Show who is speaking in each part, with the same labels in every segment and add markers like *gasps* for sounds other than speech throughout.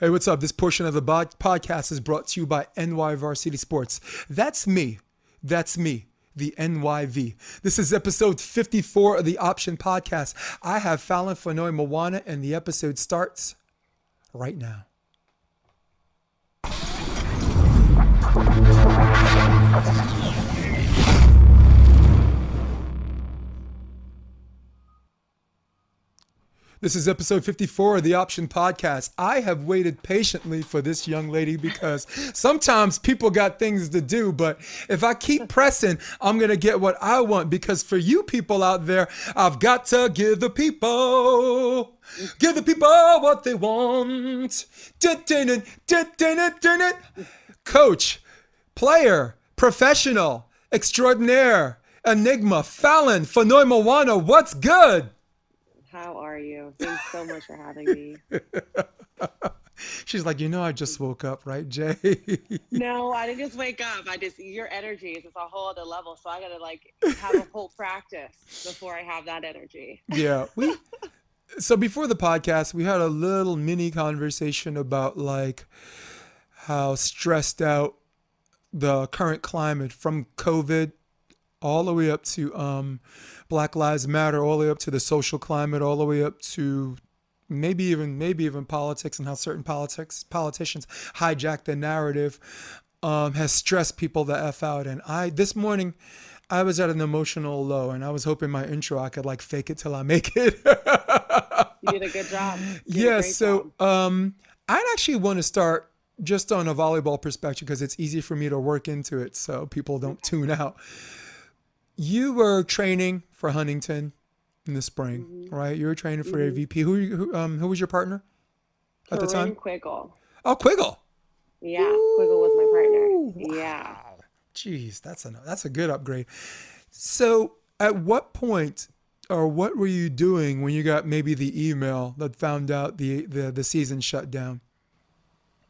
Speaker 1: Hey, what's up? This portion of the podcast is brought to you by NY Varsity Sports. That's me. That's me, the NYV. This is episode 54 of the Option Podcast. I have Falyn Fonoy Moana, and the episode starts right now. This is episode 54 of the Option Podcast. I have waited patiently for this young lady because sometimes people got things to do, but if I keep pressing, I'm going to get what I want because for you people out there, I've got to give the people give the people what they want. Coach, player, professional, extraordinaire, enigma, Falyn, Fonoy Moana, what's good?
Speaker 2: How are you? Thanks so much for having me. *laughs*
Speaker 1: She's like, you know, I just woke up, right, Jay? *laughs*
Speaker 2: no, I didn't just wake up. I just your energy is just a whole other level. So I gotta like have a *laughs* whole practice before I have that energy.
Speaker 1: yeah. We so before the podcast, we had a little mini conversation about like how stressed out the current climate from COVID all the way up to um, Black Lives Matter, all the way up to the social climate, all the way up to maybe even maybe even politics and how certain politics politicians hijack the narrative um, has stressed people the f out. And I this morning. I was at an emotional low, and I was hoping my intro I could like fake it till I make it.
Speaker 2: you did a good job.
Speaker 1: Yeah, so um, I'd actually want to start just on a volleyball perspective because it's easy for me to work into it, so people don't tune out you were training for Huntington in the spring, mm-hmm. right? You were training for mm-hmm. AVP. Who, who, um, who was your partner
Speaker 2: at Corinne the time? Quiggle.
Speaker 1: Oh, Quiggle.
Speaker 2: Yeah, Ooh, Quiggle was my partner. Yeah.
Speaker 1: Jeez, that's a that's a good upgrade. So, at what point or what were you doing when you got maybe the email that found out the the, the season shut down?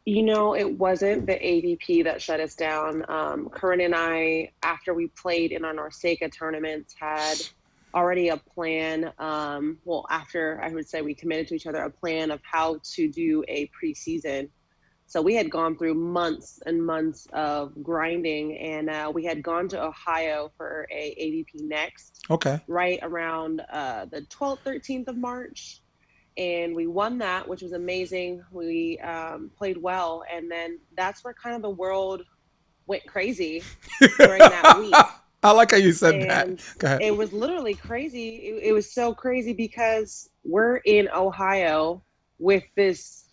Speaker 2: You know, it wasn't the AVP that shut us down. Um, and I, after we played in our NORCECA tournaments, had already a plan. Um, well, after I would say we committed to each other a plan of how to do a preseason. So we had gone through months and months of grinding, and uh, we had gone to Ohio for a AVP next.
Speaker 1: Okay.
Speaker 2: Right around uh, the 12th, 13th of March and we won that, which was amazing. We um, played well, and then that's where kind of the world went crazy *laughs* during that week.
Speaker 1: I like how you said and that.
Speaker 2: It was literally crazy. It, it was so crazy because we're in Ohio with this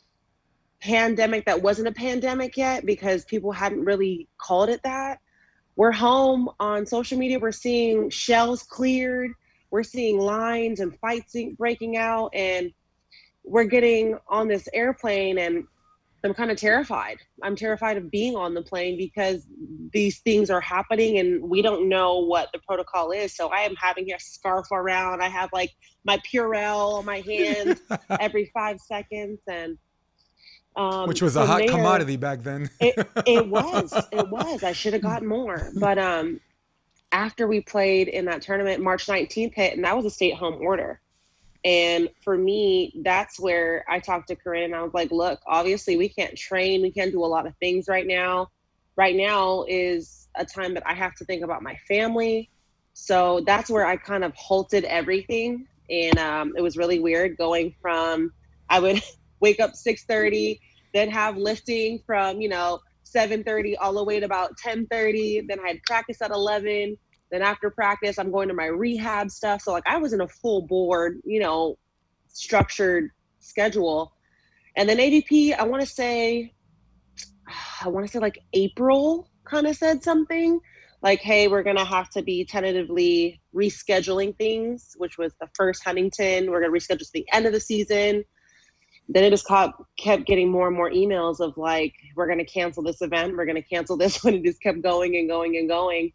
Speaker 2: pandemic that wasn't a pandemic yet because people hadn't really called it that. We're home on social media. We're seeing shells cleared. We're seeing lines and fights breaking out, and we're getting on this airplane and I'm kind of terrified. I'm terrified of being on the plane because these things are happening and we don't know what the protocol is. So I am having a scarf around. I have like my Purell on my hands *laughs* every five seconds and
Speaker 1: um, which was a hot there, commodity back then.
Speaker 2: it, it *laughs* was. It was. I should have gotten more. But um, after we played in that tournament, March 19th hit, and that was a state home order. And for me, that's where I talked to Corinne and I was like, look, obviously we can't train, we can't do a lot of things right now. Right now is a time that I have to think about my family. So that's where I kind of halted everything. And um, it was really weird going from I would *laughs* wake up 6:30, then have lifting from, you know, 7:30 all the way to about 10:30, then I had practice at 11, then after practice, I'm going to my rehab stuff. So like I was in a full board, you know, structured schedule. And then AVP, I want to say, I want to say like April kind of said something like, hey, we're going to have to be tentatively rescheduling things, which was the first Huntington. We're going to reschedule to the end of the season. Then it just kept, kept getting more and more emails of like, we're going to cancel this event. We're going to cancel this *laughs* one. It just kept going and going and going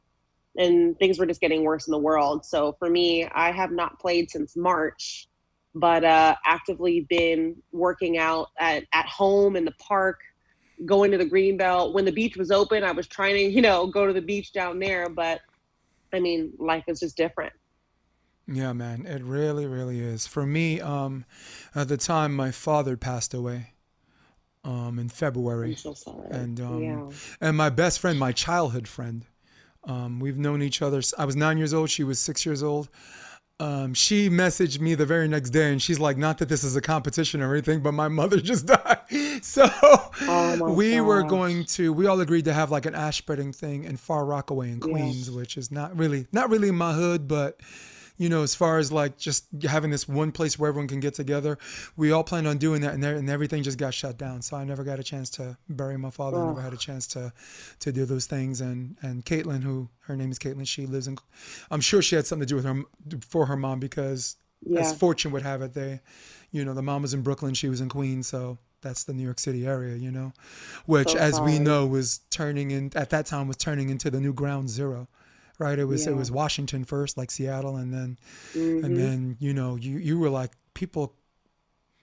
Speaker 2: and things were just getting worse in the world. So for me, I have not played since March, but uh, actively been working out at, at home in the park, going to the green belt. When the beach was open, I was trying to, you know, go to the beach down there. But I mean, life is just different.
Speaker 1: Yeah, man, it really, really is. For me, um, at the time my father passed away, um, in February.
Speaker 2: So.
Speaker 1: And um,
Speaker 2: yeah.
Speaker 1: and my best friend, my childhood friend, um, we've known each other. I was nine years old. She was six years old. Um, she messaged me the very next day, and she's like, "Not that this is a competition or anything, but my *laughs* mother just died." *laughs* So
Speaker 2: Oh
Speaker 1: we were going to. We all agreed to have like an ash spreading thing in Far Rockaway in Queens, which is not really not really my hood, but you know, as far as like just having this one place where everyone can get together, we all planned on doing that, and, there, and everything just got shut down. So I never got a chance to bury my father. I never had a chance to to do those things. And and Caitlin, who her name is Caitlin, she lives in. I'm sure she had something to do with her for her mom because,
Speaker 2: Yeah.
Speaker 1: as fortune would have it, they, you know, the mom was in Brooklyn, she was in Queens, so. That's the New York City area, you know, which,
Speaker 2: So
Speaker 1: as we know, was turning in at that time was turning into the new ground zero right? It was it was Washington first, like Seattle, and then
Speaker 2: Mhm.
Speaker 1: and then you know you you were like people.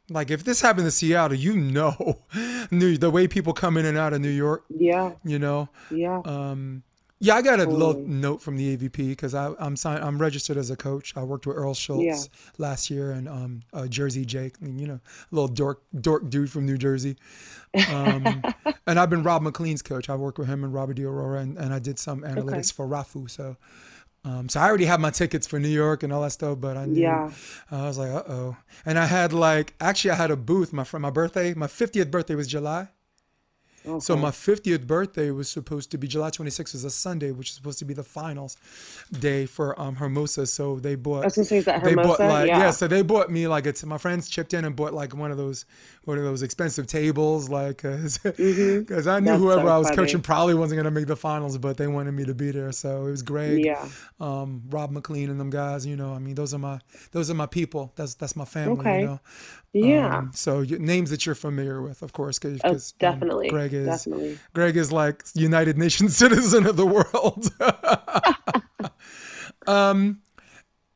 Speaker 1: Like if this happened to Seattle, you know, *laughs* New, the way people come in and out of New York,
Speaker 2: yeah.
Speaker 1: you know.
Speaker 2: Yeah.
Speaker 1: Um, yeah, I got a little note from the AVP because I'm signed, I'm registered as a coach. I worked with Earl Schultz
Speaker 2: Yeah.
Speaker 1: last year and um, uh, Jersey Jake, you know, a little dork dork dude from New Jersey. Um, *laughs* and I've been Rob McLean's coach. I worked with him and Robert Aurora, and, and I did some analytics for Rafu. So, um, so I already had my tickets for New York and all that stuff, but I knew
Speaker 2: Yeah.
Speaker 1: I was like, uh oh. And I had like actually I had a booth. My my birthday, my 50th birthday was July. So my 50th birthday was supposed to be July 26th was a Sunday, which is supposed to be the finals day for um Hermosa. So they bought
Speaker 2: I was gonna say, is that
Speaker 1: they bought like
Speaker 2: yeah.
Speaker 1: yeah. so they bought me like it's my friends chipped in and bought like one of those one of those expensive tables like because *laughs* I knew
Speaker 2: Mm-hmm. That's
Speaker 1: whoever
Speaker 2: so
Speaker 1: I was
Speaker 2: funny.
Speaker 1: coaching probably wasn't gonna make the finals, but they wanted me to be there. So it was Greg,
Speaker 2: Yeah.
Speaker 1: um, Rob McLean and them guys. You know, I mean those are my those are my people. That's that's my family.
Speaker 2: Okay.
Speaker 1: You know.
Speaker 2: Yeah.
Speaker 1: Um, so you, names that you're familiar with, of course, because
Speaker 2: oh, definitely.
Speaker 1: Greg is
Speaker 2: Definitely.
Speaker 1: Greg is like United Nations *laughs* citizen of the world. *laughs* um,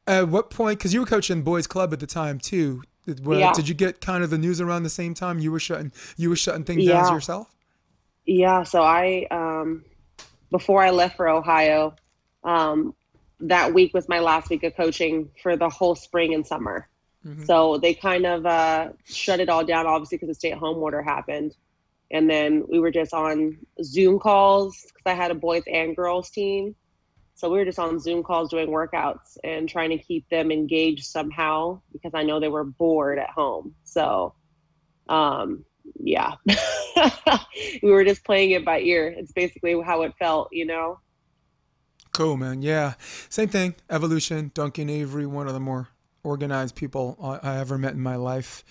Speaker 1: at what point? Because you were coaching boys club at the time too. Did, were-
Speaker 2: Yeah.
Speaker 1: did you get kind of the news around the same time? You were shutting you were shutting things
Speaker 2: Yeah.
Speaker 1: down yourself.
Speaker 2: Yeah, so I um before I left for Ohio, um that week was my last week of coaching for the whole spring and summer.
Speaker 1: Mhm.
Speaker 2: So they kind of uh shut it all down obviously because the stay at home order happened. And then we were just on Zoom calls because I had a boys and girls team. So we were just on Zoom calls doing workouts and trying to keep them engaged somehow because I know they were bored at home. So um yeah. *laughs* we were just playing it by ear. It's basically how it felt, you know?
Speaker 1: Cool, man. Yeah, same thing. Evolution. Duncan Avery, one of the more organized people I, I ever met in my life.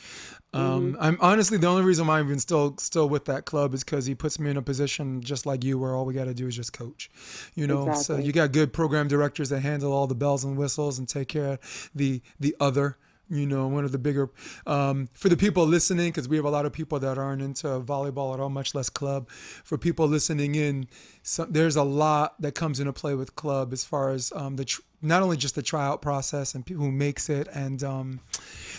Speaker 1: Um,
Speaker 2: Mm-hmm.
Speaker 1: I'm honestly the only reason why I'm even still still with that club is because he puts me in a position just like you, where all we got to do is just coach. You know, so you got good program directors that handle all the bells and whistles and take care of the the other. You know, one of the bigger um, for the people listening, because we have a lot of people that aren't into volleyball at all, much less club. For people listening in, so, there's a lot that comes into play with club as far as um, the tr- not only just the tryout process and who makes it and um,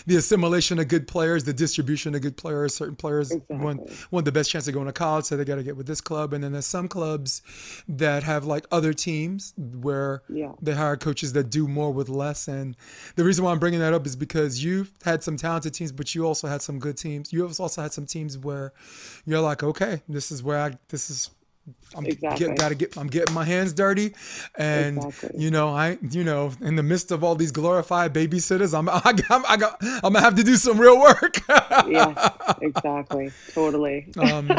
Speaker 1: the assimilation of good players, the distribution of good players. Certain players want
Speaker 2: Exactly.
Speaker 1: want the best chance of going to college, so they got to get with this club. And then there's some clubs that have like other teams where
Speaker 2: Yeah.
Speaker 1: they hire coaches that do more with less. And the reason why I'm bringing that up is because you've had some talented teams, but you also had some good teams. You also had some teams where you're like, okay, this is where I this is. I'm
Speaker 2: Exactly.
Speaker 1: get, gotta get. I'm getting my hands dirty, and
Speaker 2: Exactly.
Speaker 1: you know, I, you know, in the midst of all these glorified babysitters, I'm, *laughs* I, I'm, I got, I'm gonna have to do some real work. *laughs*
Speaker 2: Yeah, exactly. Totally.
Speaker 1: um,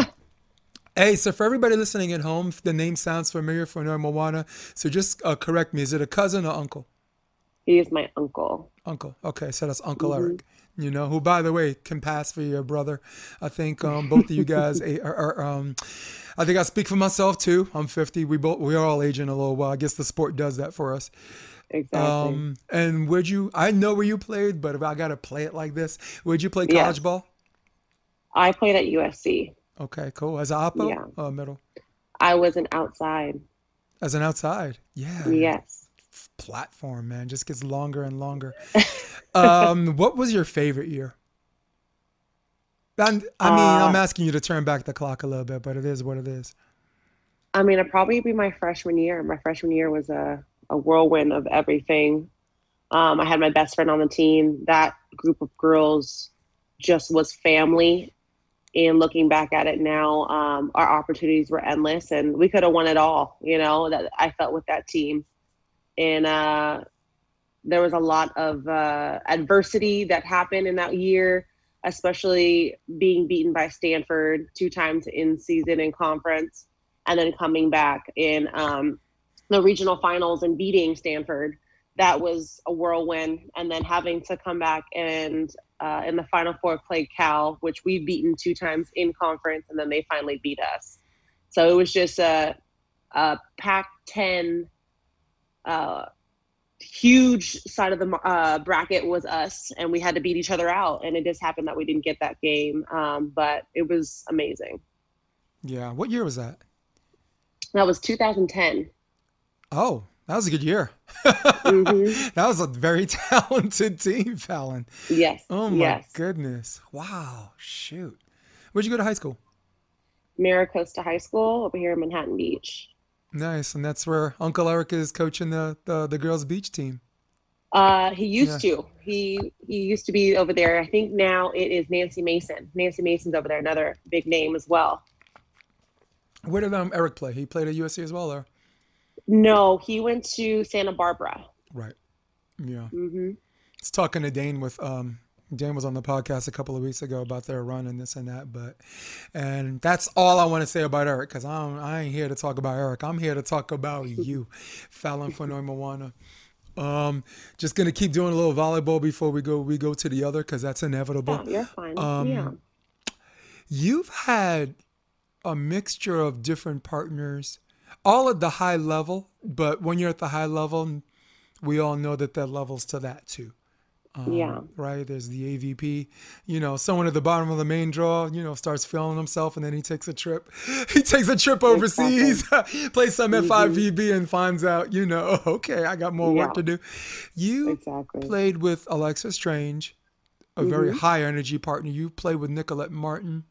Speaker 1: *laughs* hey, so for everybody listening at home, the name sounds familiar Fonoimoana, so just uh, correct me. Is it a cousin or uncle?
Speaker 2: He is my uncle.
Speaker 1: Uncle. Okay, so that's Uncle
Speaker 2: Mm-hmm.
Speaker 1: Eric. You know, who by the way can pass for your brother. I think um, both of you guys *laughs* are, are um, I think I speak for myself too. I'm 50. We both we are all aging a little while. I guess the sport does that for us.
Speaker 2: Exactly.
Speaker 1: Um, and would you? I know where you played, but if I gotta play it like this, would you play college ball?
Speaker 2: I played at USC.
Speaker 1: Okay, cool. As an oppo,
Speaker 2: Yeah.
Speaker 1: uh, middle,
Speaker 2: I was an outside.
Speaker 1: as an outside. Yeah.
Speaker 2: Yes.
Speaker 1: Platform, man, just gets longer and longer. um, *laughs* what was your favorite year? And I mean, I'm
Speaker 2: Uh,
Speaker 1: asking you to turn back the clock a little bit, but it is what it is.
Speaker 2: I mean, it'd probably be my freshman year. My freshman year was a, a whirlwind of everything. Um, I had my best friend on the team. That group of girls just was family. And looking back at it now, um, our opportunities were endless, and we could have won it all. You know that I felt with that team, and uh, there was a lot of uh, adversity that happened in that year, especially being beaten by Stanford two times in season and conference, and then coming back in um, the regional finals and beating Stanford that was a whirlwind. And then having to come back and uh, in the Final Four play Cal, which we've beaten two times in conference, and then they finally beat us. So it was just a, a Pac-10 uh, huge side of the uh, bracket was us, and we had to beat each other out. And it just happened that we didn't get that game, um, but it was amazing.
Speaker 1: Yeah. What year was that?
Speaker 2: That was 2010.
Speaker 1: Oh, that was a good year. mm-hmm. *laughs* That was a very *laughs* talented team, Falyn.
Speaker 2: Yes.
Speaker 1: Oh my
Speaker 2: yes.
Speaker 1: goodness. Wow. Shoot. Where'd you go to high school?
Speaker 2: Mira Costa High School over here in Manhattan Beach.
Speaker 1: Nice. And that's where Uncle Eric is coaching the the, the girls beach team.
Speaker 2: Uh, he used yeah. to. He he used to be over there. I think now it is Nancy Mason. Nancy Mason's over there, another big name as well.
Speaker 1: Where did um, Eric play? He played at USC as well, or?
Speaker 2: No, he went to Santa Barbara.
Speaker 1: Right. Yeah.
Speaker 2: Mm-hmm.
Speaker 1: It's talking to Dane with um Dan was on the podcast a couple of weeks ago about their run and this and that, but and that's all I want to say about Eric because I'm I ain't here to talk about Eric. I'm here to talk about *laughs* you, Falyn Fonoy Moana. Um, just gonna keep doing a little volleyball before we go we go to the other because that's inevitable.
Speaker 2: Yeah, you're fine.
Speaker 1: Um,
Speaker 2: yeah.
Speaker 1: You've had a mixture of different partners all at the high level, but when you're at the high level, we all know that there levels to that too.
Speaker 2: Um, yeah.
Speaker 1: Right. There's the AVP. You know, someone at the bottom of the main draw, you know, starts feeling himself, and then he takes a trip. *laughs* He takes a trip overseas, exactly. *laughs* plays some mm-hmm. FIVB, and finds out, you know, *laughs* okay, I got more yeah. work to do. You
Speaker 2: exactly.
Speaker 1: played with Alexa Strange, a mm-hmm. very high energy partner. You played with Nicolette Martin.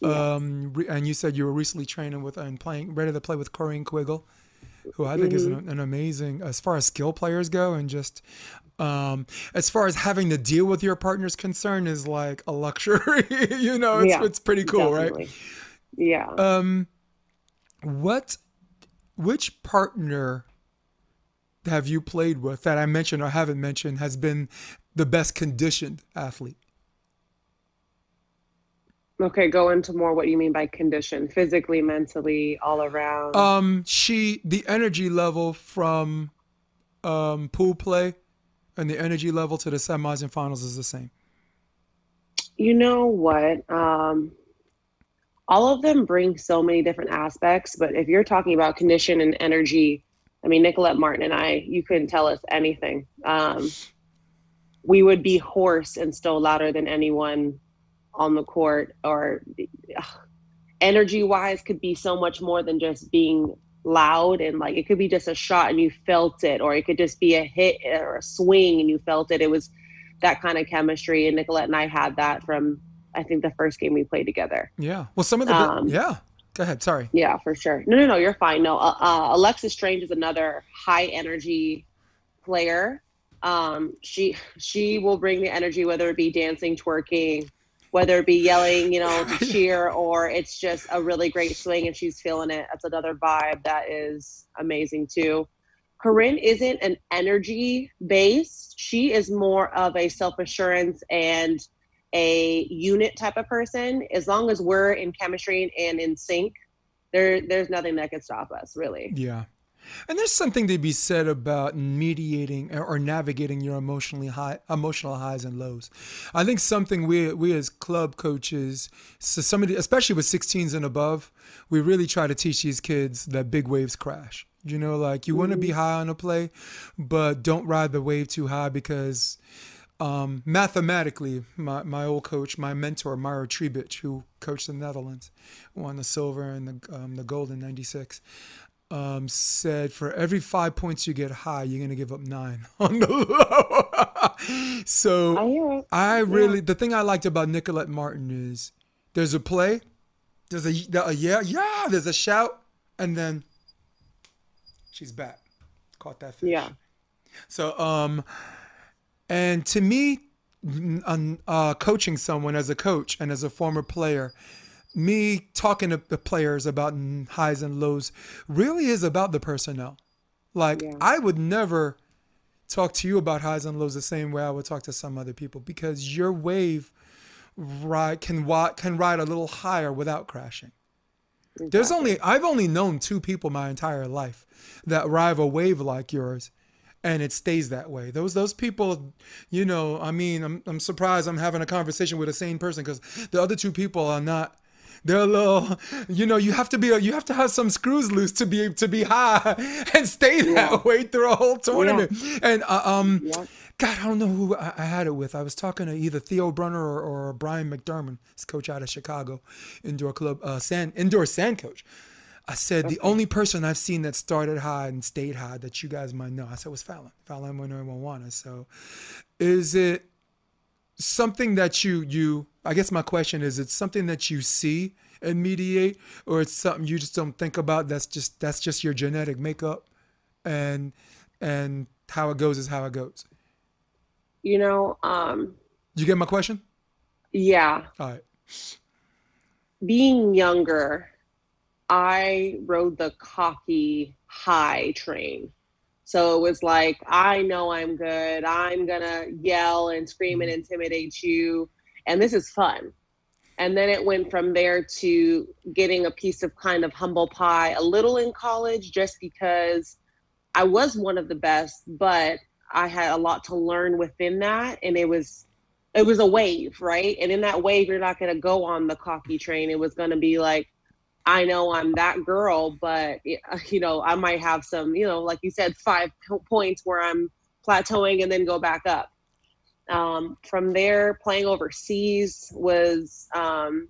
Speaker 1: Yeah. Um, and you said you were recently training with and playing, ready to play with Corinne Quiggle, who I think mm-hmm. is an, an, amazing, as far as skill players go, and just um, as far as having to deal with your partner's concern is like a luxury. *laughs* you know, it's, yeah, it's pretty cool, definitely. right?
Speaker 2: Yeah.
Speaker 1: Um, what, which partner have you played with that I mentioned or haven't mentioned has been the best conditioned athlete?
Speaker 2: Okay, go into more what you mean by condition, physically, mentally, all around.
Speaker 1: Um, she the energy level from um pool play and the energy level to the semis and finals is the same.
Speaker 2: You know what? Um all of them bring so many different aspects, but if you're talking about condition and energy, I mean Nicolette Martin and I, you couldn't tell us anything. Um we would be hoarse and still louder than anyone on the court or energy wise could be so much more than just being loud and like it could be just a shot and you felt it or it could just be a hit or a swing and you felt it. It was that kind of chemistry and nicolette and i had that from i think the first game we played together.
Speaker 1: Yeah. Well some of the um, yeah. Go ahead. Sorry.
Speaker 2: Yeah for sure. No no no you're fine. No uh, uh, alexis strange is another high energy player. Um she she will bring the energy whether it be dancing twerking whether it be yelling, you know, to *laughs* cheer or it's just a really great swing and she's feeling it. That's another vibe that is amazing too. Corinne isn't an energy based. She is more of a self assurance and a unit type of person. As long as we're in chemistry and in sync, there there's nothing that can stop us, really.
Speaker 1: Yeah. And there's something to be said about mediating or navigating your emotionally high emotional highs and lows. I think something we we as club coaches, so somebody especially with 16s and above, we really try to teach these kids that big waves crash. You know, like you want to be high on a play, but don't ride the wave too high because um, mathematically, my, my old coach, my mentor, Myra Tribic, who coached the Netherlands, won the silver and the, um, the gold in 96 um, said for every five points you get high, you're gonna give up nine *laughs* on the low. *laughs* so I, I really yeah. the thing I liked about Nicolette Martin is there's a play, there's a, a yeah yeah there's a shout, and then she's back, caught that fish.
Speaker 2: Yeah.
Speaker 1: So um, and to me, uh, coaching someone as a coach and as a former player, me talking to the players about highs and lows really is about the personnel. Like yeah. I would never talk to you about highs and lows the same way I would talk to some other people because your wave ride can can ride a little higher without crashing. Exactly. There's only I've only known two people my entire life that ride a wave like yours and it stays that way. Those those people, you know, I mean, I'm I'm surprised I'm having a conversation with a sane person because the other two people are not. They're a little, you know, you have to be, a, you have to have some screws loose to be to be high *laughs* and stay that yeah. way through a whole tournament. Yeah. And uh, um, yeah. God, I don't know who I, I, had it with. I was talking to either Theo Brunner or, or Brian McDermott, his coach out of Chicago, indoor club, uh, sand indoor sand coach. I said the only person I've seen that started high and stayed high that you guys might know. I said was Falyn. Falyn Fonoimoana. So, is it something that you you? I guess my question is: It's something that you see and mediate, or it's something you just don't think about? That's just that's just your genetic makeup, and and how it goes is how it goes.
Speaker 2: You know. um
Speaker 1: you get my question?
Speaker 2: Yeah.
Speaker 1: All right.
Speaker 2: Being younger I rode the cocky high train. So it was like, I know I'm good. I'm going to yell and scream and intimidate you. And this is fun. And then it went from there to getting a piece of kind of humble pie a little in college just because I was one of the best, but I had a lot to learn within that. And it was it was a wave, right? And in that wave, you're not going to go on the cocky train. It was going to be like, I know I'm that girl, but *laughs* you know, I might have some, you know, like you said, five points where I'm plateauing and then go back up. Um, from there, playing overseas was um,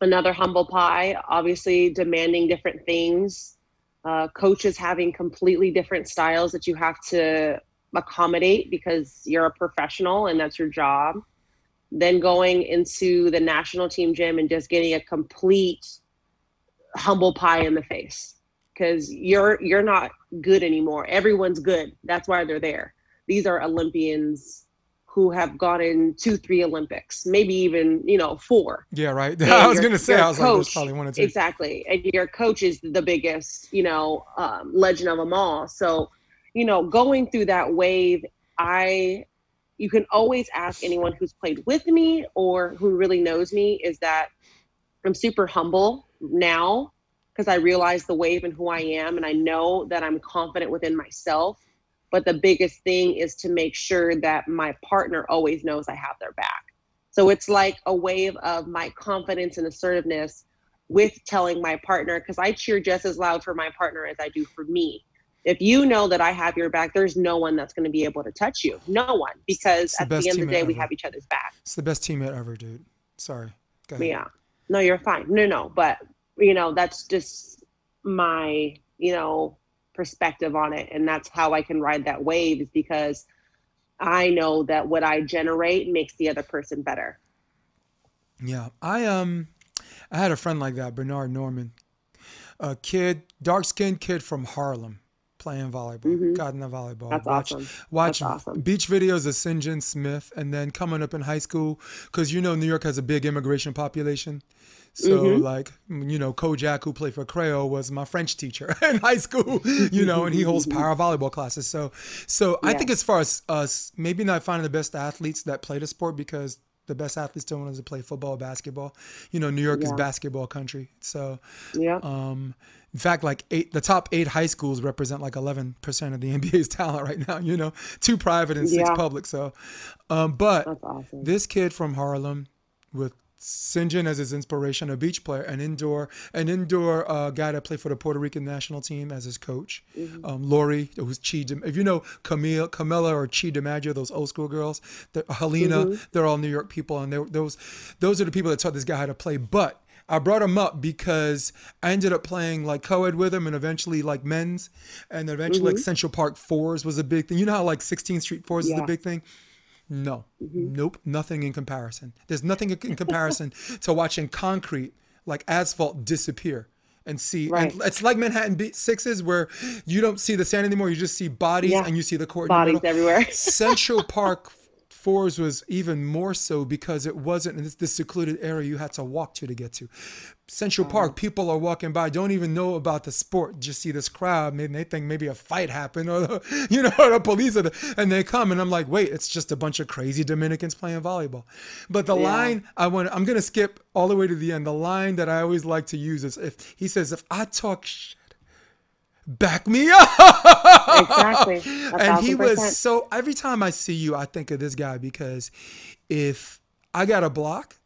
Speaker 2: another humble pie. Obviously, demanding different things. Uh, coaches having completely different styles that you have to accommodate because you're a professional and that's your job. Then going into the national team gym and just getting a complete humble pie in the face because you're you're not good anymore. Everyone's good. That's why they're there. These are Olympians who have gotten two, three Olympics, maybe even you know four.
Speaker 1: Yeah, right. *laughs* And I was gonna say, I was coach, like, probably one or two.
Speaker 2: Exactly, and your coach is the biggest, you know, um, legend of them all. So, you know, going through that wave, I, you can always ask anyone who's played with me or who really knows me is that I'm super humble now because I realize the wave and who I am, and I know that I'm confident within myself. But the biggest thing is to make sure that my partner always knows I have their back. So it's like a wave of my confidence and assertiveness with telling my partner, because I cheer just as loud for my partner as I do for me. If you know that I have your back, there's no one that's going to be able to touch you. No one, because at the end of the day, ever. we have each other's back.
Speaker 1: It's the best teammate ever, dude. Sorry.
Speaker 2: Yeah no, you're fine. No, no, but you know, that's just my, you know, perspective on it. And that's how I can ride that wave is because I know that what I generate makes the other person better.
Speaker 1: Yeah. I um I had a friend like that, Bernard Norman. A kid, dark skinned kid from Harlem playing volleyball, mm-hmm. got into volleyball.
Speaker 2: That's
Speaker 1: watch,
Speaker 2: awesome.
Speaker 1: Watch
Speaker 2: That's awesome.
Speaker 1: beach videos of Sinjin Smith, and then coming up in high school, because you know New York has a big immigration population. So mm-hmm. like you know, Kojak who played for Creole was my French teacher *laughs* in high school, you know, and he holds power volleyball classes. So so yeah. I think as far as us, maybe not finding the best athletes that play the sport because the best athletes don't want to play football, basketball. You know, New York yeah. is basketball country. So
Speaker 2: yeah.
Speaker 1: Um, in fact, like eight, the top eight high schools represent like 11% of the *laughs* NBA's talent right now, you know, two private and six yeah. public. So, um, but
Speaker 2: awesome.
Speaker 1: this kid from Harlem with Sinjin as his inspiration, a beach player, an indoor, an indoor uh, guy that played for the Puerto Rican national team as his coach. Mm-hmm. Um, Lori, who's Chi. If you know Camille, Camilla or Chi DiMaggio, those old school girls, the, Helena, mm-hmm. they're all New York people, and those those are the people that taught this guy how to play. But I brought him up because I ended up playing like co-ed with him and eventually like men's and eventually mm-hmm. like Central Park fours was a big thing. You know how like 16th Street fours yeah. is the big thing? No, mm-hmm. nope, nothing in comparison. There's nothing in comparison *laughs* to watching concrete like asphalt disappear and see.
Speaker 2: Right.
Speaker 1: And it's like Manhattan sixes where you don't see the sand anymore. You just see bodies yeah. and you see the court.
Speaker 2: Bodies everywhere.
Speaker 1: Central *laughs* Park fours was even more so because it wasn't in this, this secluded area you had to walk to to get to. Central uh-huh. Park, people are walking by, don't even know about the sport, just see this crowd. Maybe they think maybe a fight happened or, *laughs* you know, the police, are the, and they come and I'm like, wait, it's just a bunch of crazy Dominicans playing volleyball. But the
Speaker 2: Yeah.
Speaker 1: line I want, I'm going to skip all the way to the end. The line that I always like to use is if he says, if I talk shit, back me up.
Speaker 2: Exactly.
Speaker 1: And he
Speaker 2: thousand
Speaker 1: was
Speaker 2: percent.
Speaker 1: so every time I see you, I think of this guy because if I got a block,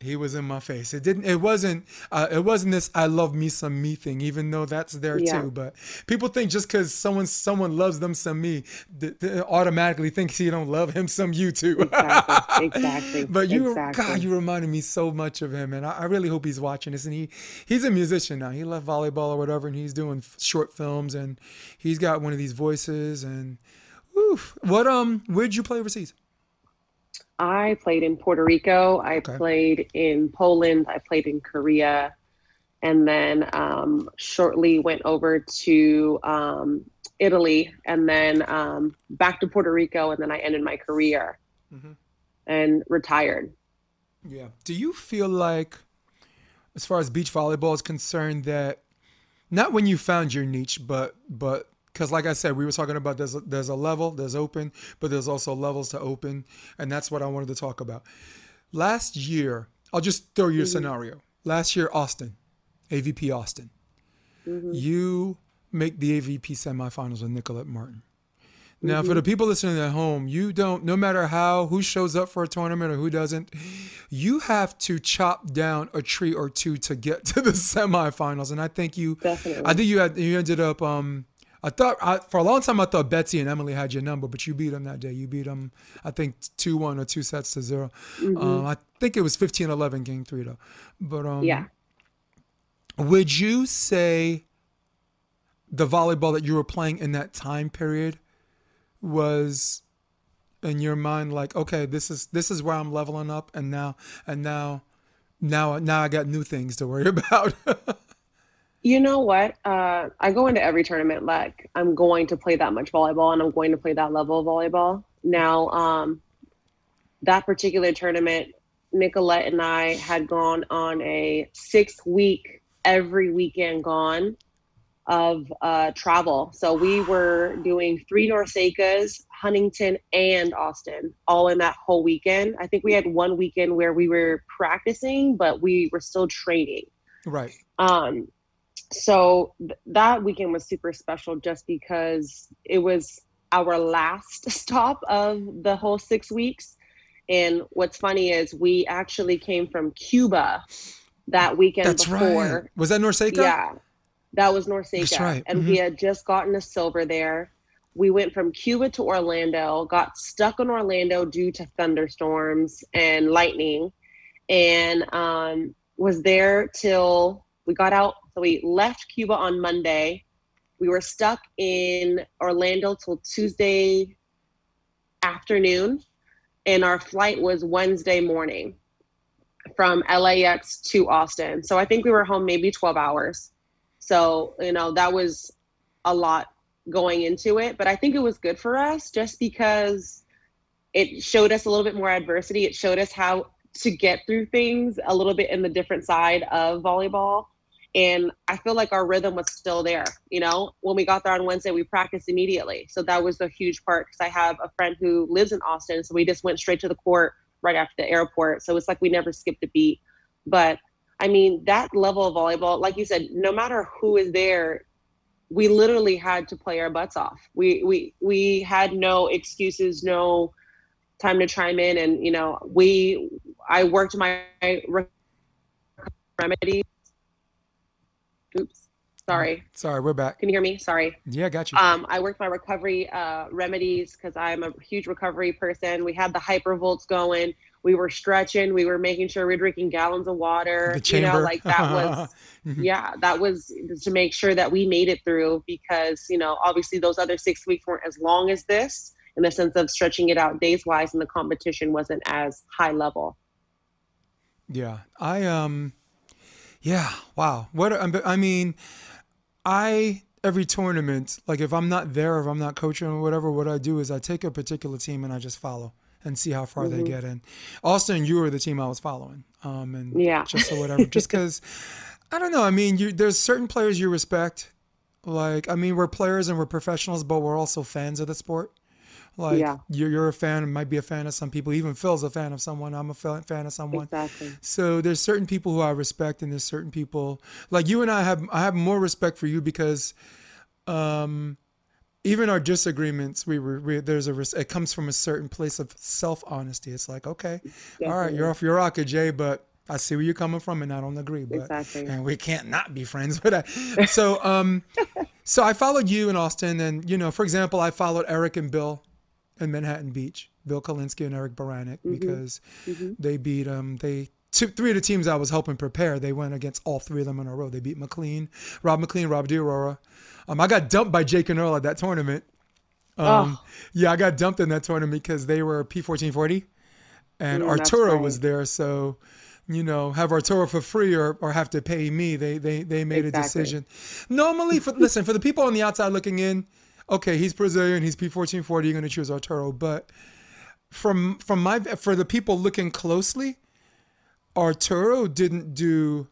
Speaker 1: he was in my face. It didn't. It wasn't. Uh, it wasn't this. I love me some me thing, even though that's there
Speaker 2: Yeah.
Speaker 1: too. But people think just because someone someone loves them some me, th- th- automatically thinks you don't love him some you too. *laughs*
Speaker 2: Exactly. Exactly.
Speaker 1: But you,
Speaker 2: exactly.
Speaker 1: God, you reminded me so much of him, and I, I really hope he's watching this. And he, he's a musician now. He left volleyball or whatever, and he's doing short films, and he's got one of these voices. And, oof, what um, where'd you play overseas?
Speaker 2: I played in Puerto Rico. I
Speaker 1: Okay.
Speaker 2: played in Poland. I played in Korea. And then um, shortly went over to um, Italy and then um, back to Puerto Rico. And then I ended my career
Speaker 1: Mhm.
Speaker 2: and retired.
Speaker 1: Yeah. Do you feel like, as far as beach volleyball is concerned, that not when you found your niche, but but because like I said, we were talking about there's a, there's a level, there's open, but there's also levels to open, and that's what I wanted to talk about. Last year, I'll just throw you a mm-hmm. scenario. Last year, Austin, AVP Austin, mm-hmm. you make the AVP semifinals with Nicolette Martin. Now, for the mm-hmm. people listening at home, you don't, no matter how, who shows up for a tournament or who doesn't, you have to chop down a tree or two to get *laughs* to the semifinals. And I think you,
Speaker 2: Definitely.
Speaker 1: I think you had, you ended up, um, I thought, I, for a long time, I thought Betsy and Emily had your number, but you beat them that day. You beat them, I think, 2 1 or two sets to 0 Um, I think it was 15 11 game three, though. But, um,
Speaker 2: Yeah.
Speaker 1: would you say the volleyball that you were playing in that time period was in your mind like okay this is this is where i'm leveling up and now and now now now i got new things to worry *laughs* about
Speaker 2: You know what? Uh, I go into every tournament like I'm going to play that much volleyball and I'm going to play that level of volleyball. Now, um, that particular tournament, Nicolette and I had gone on a six week, every weekend gone of uh, travel. So we were doing three NORCECAs, Huntington, and Austin all in that whole weekend. I think we had one weekend where we were practicing, but we were still training.
Speaker 1: right
Speaker 2: Um, so th- that weekend was super special just because it was our last *laughs* stop of the whole six weeks. And what's funny is we actually came from Cuba that weekend
Speaker 1: that's
Speaker 2: before.
Speaker 1: right was that NORCECA
Speaker 2: Yeah, that was NORCECA.
Speaker 1: That's right.
Speaker 2: And we had just gotten a silver there. We went from Cuba to Orlando, got stuck in Orlando due to thunderstorms and lightning, and um, was there till we got out. So we left Cuba on Monday. We were stuck in Orlando till Tuesday afternoon, and our flight was Wednesday morning from LAX to Austin. So I think we were home maybe 12 hours. So, you know, that was a lot going into it, but I think it was good for us just because it showed us a little bit more adversity. It showed us how to get through things a little bit in the different side of volleyball. And I feel like our rhythm was still there. You know, when we got there on Wednesday, we practiced immediately. So that was a huge part because I have a friend who lives in Austin. So we just went straight to the court right after the airport. So it's like we never skipped a beat. But I mean, that level of volleyball, like you said, no matter who is there, we literally had to play our butts off. We we we had no excuses, no time to chime in, and you know, we I worked my remedies. Sorry.
Speaker 1: sorry we're back
Speaker 2: Can you hear me? Sorry.
Speaker 1: yeah got you
Speaker 2: Um, I worked my recovery uh, remedies because I'm a huge recovery person. We had the hypervolts going. We were stretching. We were making sure we were drinking gallons of water.
Speaker 1: the
Speaker 2: You
Speaker 1: chamber
Speaker 2: know, like that *laughs* was yeah, that was to make sure that we made it through because you know obviously those other six weeks weren't as long as this in the sense of stretching it out days wise, and the competition wasn't as high level.
Speaker 1: Yeah, I um, yeah, wow. What I mean, I every tournament, like if I'm not there, if I'm not coaching or whatever, what I do is I take a particular team and I just follow and see how far
Speaker 2: Mm-hmm.
Speaker 1: they get in. Austin, you were the team I was following, um, and
Speaker 2: Yeah.
Speaker 1: just so whatever, just *laughs* because I don't know. I mean, you, there's certain players you respect. Like, I mean, we're players and we're professionals, but we're also fans of the sport. Like,
Speaker 2: Yeah.
Speaker 1: you're, you're a fan, might be a fan of some people. Even Phil's a fan of someone. I'm a fa- fan of someone.
Speaker 2: Exactly.
Speaker 1: So there's certain people who I respect, and there's certain people like you and I have. I have more respect for you because, um, even our disagreements, we were we, there's a it comes from a certain place of self honesty. It's like okay, all right, you're off your rocker, Jay, but I see where you're coming from, and I don't agree. But
Speaker 2: Exactly.
Speaker 1: and we can't not be friends. But I, so um, *laughs* so I followed you in Austin, and you know, for example, I followed Eric and Bill in Manhattan Beach, Bill Kolinske and Eric Beranek, because they beat um they two three of the teams I was helping prepare. They went against all three of them in a row. They beat McLean, Rob McLean, Rob DeAurora. Um, I got dumped by Jake and Earl at that tournament. Um, yeah, I got dumped in that tournament because they were P fourteen forty, and
Speaker 2: Mm,
Speaker 1: Arturo
Speaker 2: right.
Speaker 1: was there. So, you know, have Arturo for free or, or have to pay me. They they they made a decision. Normally, for listen for the people on the outside looking in, okay, he's Brazilian, he's P fourteen forty. You're going to choose Arturo, but from from my for the people looking closely, Arturo didn't do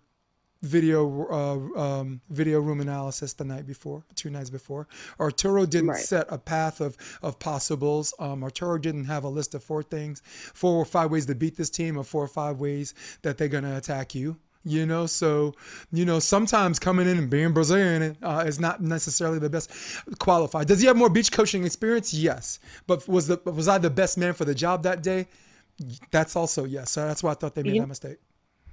Speaker 1: video uh, um, video room analysis the night before, two nights before. Arturo didn't
Speaker 2: Right.
Speaker 1: set a path of of possibles. Um, Arturo didn't have a list of four things, four or five ways to beat this team, or four or five ways that they're gonna attack you. You know, so you know sometimes coming in and being Brazilian uh, is not necessarily the best qualified. Does he have more beach coaching experience? Yes, but was the was I the best man for the job that day? That's also yes. So that's why I thought they made
Speaker 2: You-
Speaker 1: that mistake.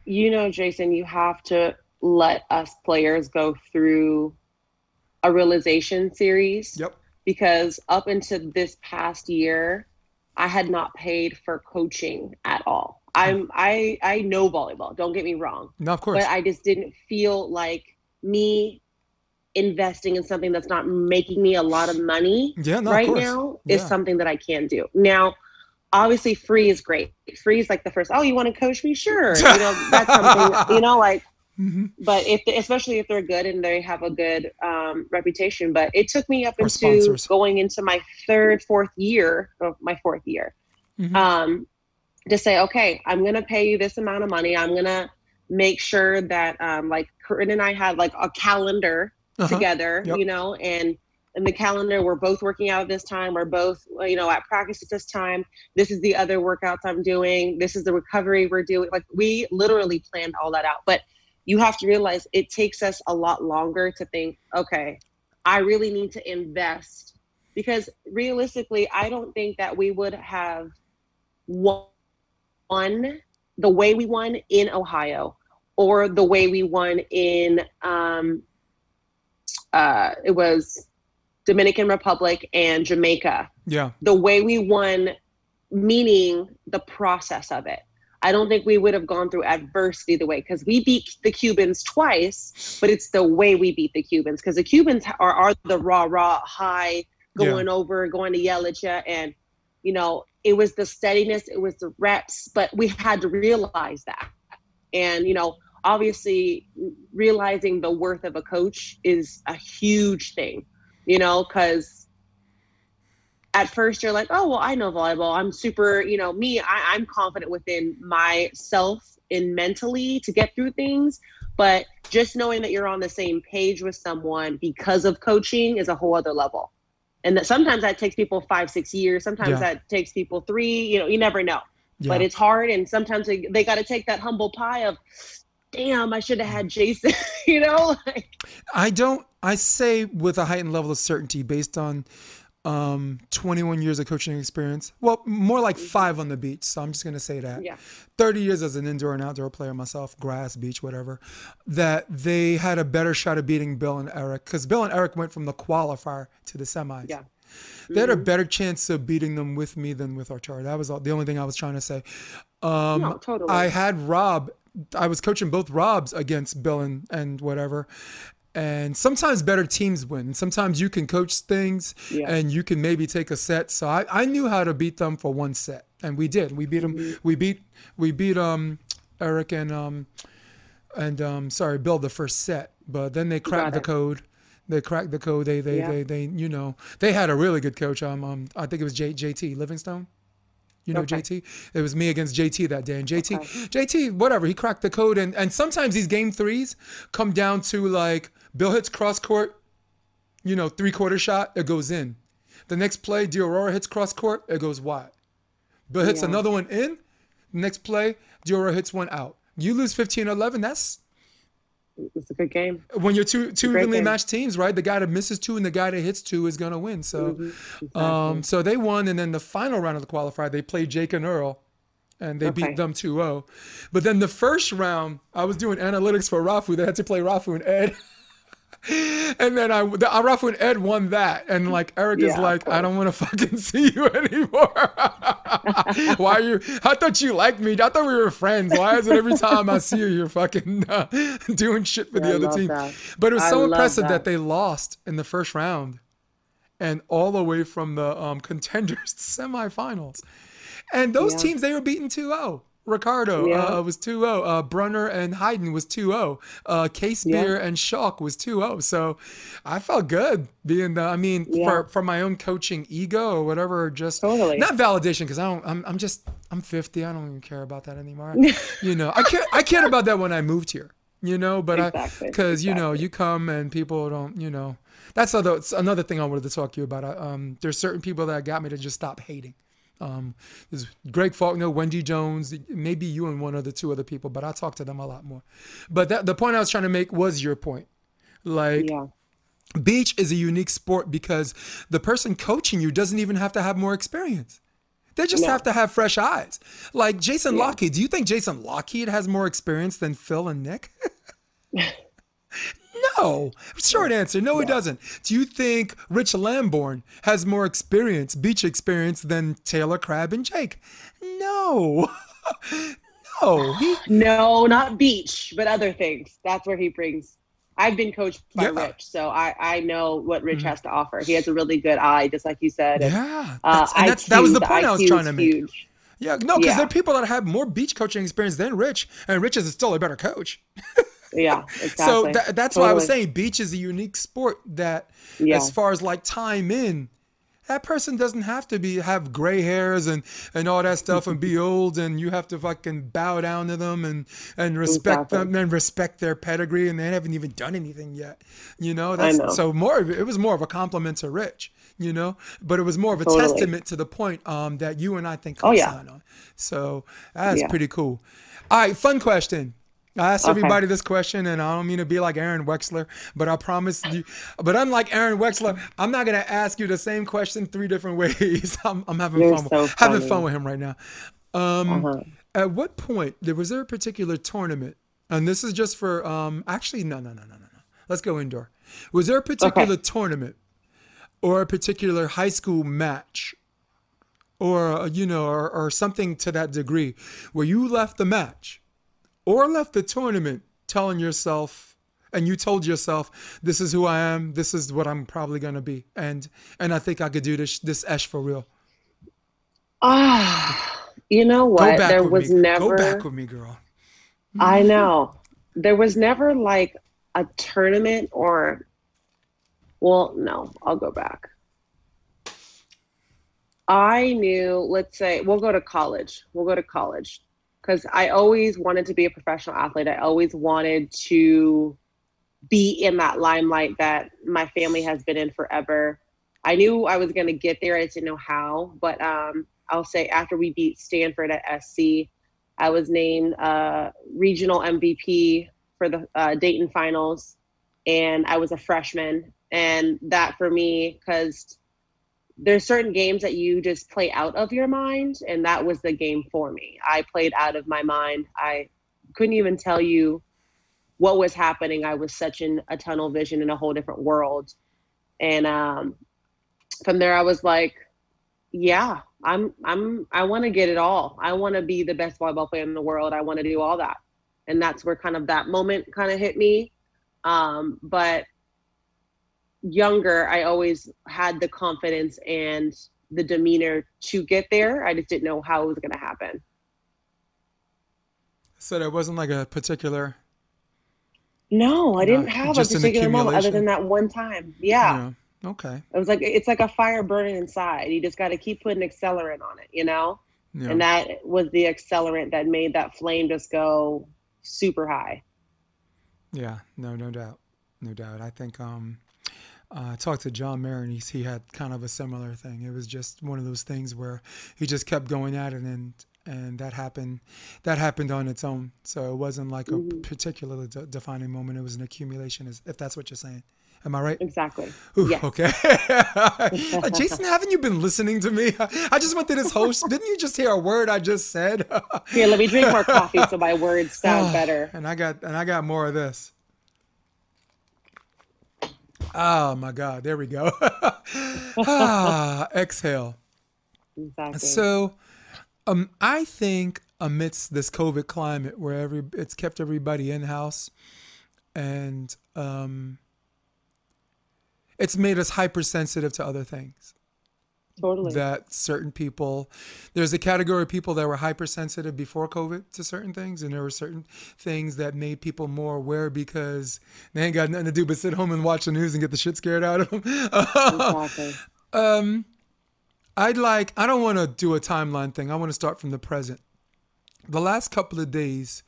Speaker 2: you know, Jason, you have to let us players go through a realization series
Speaker 1: Yep.
Speaker 2: because up until this past year, I had not paid for coaching at all. I'm I I know volleyball. Don't get me wrong,
Speaker 1: No, of course.
Speaker 2: but I just didn't feel like me investing in something that's not making me a lot of money
Speaker 1: yeah, no,
Speaker 2: right now is
Speaker 1: Yeah.
Speaker 2: something that I can do. Now, obviously, free is great. Free is like the first. Oh, you want to coach me? Sure. You know, *laughs* that's something. You know, like.
Speaker 1: Mhm.
Speaker 2: But if, especially if they're good and they have a good um, reputation, but it took me up
Speaker 1: Or
Speaker 2: into
Speaker 1: sponsors.
Speaker 2: going into my third, fourth year, of my fourth year,
Speaker 1: Mhm.
Speaker 2: um, to say, okay, I'm gonna pay you this amount of money. I'm gonna make sure that, um, like Corinne and I had like a calendar
Speaker 1: Uh-huh.
Speaker 2: together,
Speaker 1: Yep.
Speaker 2: you know, and in the calendar, we're both working out at this time. We're both, you know, at practice at this time. This is the other workouts I'm doing. This is the recovery we're doing. Like we literally planned all that out. But you have to realize it takes us a lot longer to think, okay, I really need to invest because realistically, I don't think that we would have won the way we won in Ohio or the way we won in um, uh, it was Dominican Republic and Jamaica.
Speaker 1: Yeah.
Speaker 2: The way we won, meaning the process of it. I don't think we would have gone through adversity the way because we beat the Cubans twice, but it's the way we beat the Cubans because the Cubans are, are the raw, raw, high,
Speaker 1: Yeah.
Speaker 2: going over, going to yell at you. And, you know, it was the steadiness, it was the reps, but we had to realize that. And, you know, obviously realizing the worth of a coach is a huge thing, you know, because at first you're like, oh, well, I know volleyball. I'm super, you know, me, I, I'm confident within myself and mentally to get through things. But just knowing that you're on the same page with someone because of coaching is a whole other level. And that sometimes that takes people five, six years. Sometimes
Speaker 1: Yeah.
Speaker 2: that takes people three, you know, you never know.
Speaker 1: Yeah.
Speaker 2: But it's hard. And sometimes they, they got to take that humble pie of, damn, I should have had Jason, *laughs* you know? Like,
Speaker 1: I don't. I say with a heightened level of certainty based on um, 21 years of coaching experience. Well, more like five on the beach. So I'm just gonna say that.
Speaker 2: yeah.
Speaker 1: 30 years as an indoor and outdoor player myself, grass, beach, whatever. That they had a better shot of beating Bill and Eric because Bill and Eric went from the qualifier to the semis.
Speaker 2: Yeah.
Speaker 1: They had a better chance of beating them with me than with Arturo. That was all, the only thing I was trying to say. Um,
Speaker 2: No, totally.
Speaker 1: I had Rob. I was coaching both Robs against Bill and, and whatever. And sometimes better teams win. Sometimes you can coach things
Speaker 2: Yeah.
Speaker 1: and you can maybe take a set. So I, I knew how to beat them for one set. And we did. We beat them.
Speaker 2: Mm-hmm.
Speaker 1: We beat we beat um Eric and um and um sorry, Bill the first set. But then they cracked the code. They cracked the code. They they,
Speaker 2: Yeah.
Speaker 1: they they you know they had a really good coach. Um, um I think it was J, JT Livingstone. You know
Speaker 2: Okay.
Speaker 1: JT? It was me against JT that day. And JT,
Speaker 2: Okay.
Speaker 1: JT, whatever, he cracked the code. And, and sometimes these game threes come down to like Bill hits cross court, you know, three quarter shot, it goes in. The next play, Diorora hits cross court, it goes wide. Bill hits
Speaker 2: Yeah.
Speaker 1: another one in. Next play, Diorora hits one out. You lose 15 11, that's
Speaker 2: It's a good game.
Speaker 1: when you're two two evenly
Speaker 2: game.
Speaker 1: matched teams, right? The guy that misses two and the guy that hits two is gonna win. So,
Speaker 2: Mm-hmm.
Speaker 1: um, so they won, and then the final round of the qualifier, they played Jake and Earl, and they
Speaker 2: Okay.
Speaker 1: beat them 2-0. But then the first round, I was doing analytics for Rafu. They had to play Rafu and Ed. *laughs* And then I, the, Rafu and Ed won that, and like Eric is
Speaker 2: Yeah, of
Speaker 1: like, I don't want to fucking *laughs* see you anymore. *laughs* *laughs* Why are you? I thought you liked me. I thought we were friends. Why is it every time I see you, you're fucking uh, *laughs* doing shit for the other team?
Speaker 2: that.
Speaker 1: But it was
Speaker 2: I
Speaker 1: so impressive that.
Speaker 2: that.
Speaker 1: they lost in the first round, and all the way from the um, contenders to *laughs* semifinals. And those
Speaker 2: Yeah.
Speaker 1: teams they were beaten 2-0. Ricardo
Speaker 2: Yeah.
Speaker 1: uh, was 2-0. Uh, Brunner and Hayden was 2-0. Uh, Case Beer and Schalk was 2-0. So I felt good being the, I mean,
Speaker 2: Yeah.
Speaker 1: for, for my own coaching ego or whatever, just
Speaker 2: Totally.
Speaker 1: not validation because I don't, I'm, I'm just, I'm 50. I don't even care about that anymore. *laughs* you know, I care, I cared about that when I moved here, you know, but I,
Speaker 2: Exactly,
Speaker 1: because, you know, you come and people don't, you know, that's other, it's another thing I wanted to talk to you about. I, um, there's certain people that got me to just stop hating. Um, there's Greg Faulkner, Wendy Jones, maybe you and one or the two other people, but I talk to them a lot more. But that, the point I was trying to make was your point. Like,
Speaker 2: Yeah.
Speaker 1: beach is a unique sport because the person coaching you doesn't even have to have more experience. They just have to have fresh eyes. Like Jason
Speaker 2: Yeah.
Speaker 1: Lochhead. Do you think Jason Lochhead has more experience than Phil and Nick? *laughs* no. Short answer. No, he doesn't. Do you think Rich Lambourne has more experience, beach experience, than Taylor Crabb and Jake? No. *laughs* no. He,
Speaker 2: No, not beach, but other things. That's where he brings. I've been coached by
Speaker 1: Yeah. Mm-hmm.
Speaker 2: Rich, so I, I know what Rich has to offer. He has a really good eye, just like you said. and,
Speaker 1: yeah.
Speaker 2: uh,
Speaker 1: That's, and that's, that was the
Speaker 2: IQ,
Speaker 1: point I was trying to make.
Speaker 2: huge.
Speaker 1: Yeah, no, because
Speaker 2: Yeah.
Speaker 1: there are people that have more beach coaching experience than Rich, and Rich is still a better coach. *laughs*
Speaker 2: Yeah, exactly.
Speaker 1: So tha- that's why I was saying beach is a unique sport that,
Speaker 2: Yeah.
Speaker 1: as far as like time in, that person doesn't have to be have gray hairs and and all that stuff and be *laughs* old and you have to fucking bow down to them and and respect
Speaker 2: Exactly.
Speaker 1: them and respect their pedigree and they haven't even done anything yet. You know, that's
Speaker 2: know.
Speaker 1: so more of it it was more of a compliment to Rich, you know, but it was more of a
Speaker 2: Totally.
Speaker 1: testament to the point um that you and I think
Speaker 2: Oh, yeah.
Speaker 1: on. So that's
Speaker 2: Yeah.
Speaker 1: pretty cool. All right, fun question. I asked
Speaker 2: Okay.
Speaker 1: everybody this question, and I don't mean to be like Aaron Wexler, but I promise you. But unlike Aaron Wexler, I'm not gonna ask you the same question three different *laughs* ways. I'm, I'm having
Speaker 2: You're
Speaker 1: fun,
Speaker 2: so
Speaker 1: with, having fun with him right now. Um,
Speaker 2: Uh-huh.
Speaker 1: At what point there was there a particular tournament, and this is just for um, actually no no no no no no. Let's go indoor. Was there a particular tournament or a particular high school match or you know or, or something to that degree where you left the match or left the tournament telling yourself and you told yourself this is who I am this is what I'm probably going to be and and I think I could do this this esh for real
Speaker 2: Ah, you know what? There was
Speaker 1: me
Speaker 2: never.
Speaker 1: go back with me girl
Speaker 2: I know. There was never like a tournament or, well, no, I'll go back. I knew, let's say, we'll go to college. We'll go to college because I always wanted to be a professional athlete. I always wanted to be in that limelight that my family has been in forever. I knew I was going to get there. I didn't know how. But um, I'll say after we beat Stanford at SC, I was named uh, regional MVP for the uh, Dayton finals, and I was a freshman. And that for me, because there's certain games that you just play out of your mind, and that was the game for me. I played out of my mind. I couldn't even tell you what was happening. I was such in a tunnel vision in a whole different world. And um, from there, I was like, yeah, I'm I'm I want to get it all. I want to be the best volleyball player in the world. I want to do all that. And that's where kind of that moment kind of hit me. Um, but younger, I always had the confidence and the demeanor to get there. I just didn't know how it was going to happen.
Speaker 1: so there wasn't like a particular
Speaker 2: No, I didn't have a particular moment other than that one time. Yeah.
Speaker 1: know, okay
Speaker 2: It was like it's like a fire burning inside. You just got to keep putting accelerant on it, you know?
Speaker 1: Yeah.
Speaker 2: And that was the accelerant that made that flame just go super high.
Speaker 1: Yeah, no, no doubt, no doubt. I think um, I talked to John Mayer, and he's, he had kind of a similar thing. It was just one of those things where he just kept going at it, and and that happened. That happened on its own. So it wasn't like a
Speaker 2: Mhm.
Speaker 1: particularly de- defining moment. It was an accumulation, if that's what you're saying. Am I right?
Speaker 2: Exactly.
Speaker 1: Ooh,
Speaker 2: Yes.
Speaker 1: Okay. Uh, *laughs* Jason, haven't you been listening to me? I just went through this host. Didn't you just hear a word I just said?
Speaker 2: Here, let me drink more coffee so my words *laughs* sound better.
Speaker 1: And I got and I got more of this. Oh my God! There we go. *laughs* ah, exhale.
Speaker 2: Exactly.
Speaker 1: So, um, I think amidst this COVID climate where every it's kept everybody in house, and um, it's made us hypersensitive to other things.
Speaker 2: Totally.
Speaker 1: That certain people, there's a category of people that were hypersensitive before COVID to certain things, and there were certain things that made people more aware because they ain't got nothing to do but sit home and watch the news and get the shit scared out of them.
Speaker 2: exactly. *laughs*
Speaker 1: Um, I'd like, I don't want to do a timeline thing. I want to start from the present. The last couple of days,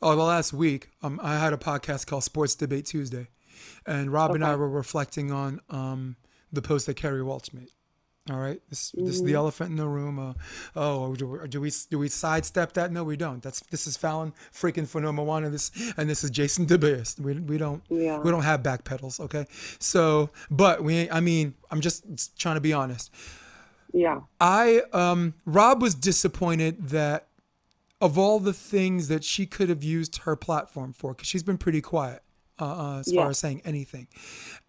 Speaker 1: or the last week, um, I had a podcast called Sports Debate Tuesday. And Rob and I were reflecting on um, the post that Kerri Walsh made. All right, this, this is the elephant in the room. Uh, oh, do, do we do we sidestep that? No, we don't. That's this is Falyn freaking number one, and this and this is Jason DeBeers. We, we don't
Speaker 2: Yeah.
Speaker 1: we don't have back pedals, okay? So, but we, I mean, I'm just trying to be honest.
Speaker 2: Yeah.
Speaker 1: I um Rob was disappointed that of all the things that she could have used her platform for, because she's been pretty quiet uh, uh, as far as saying anything,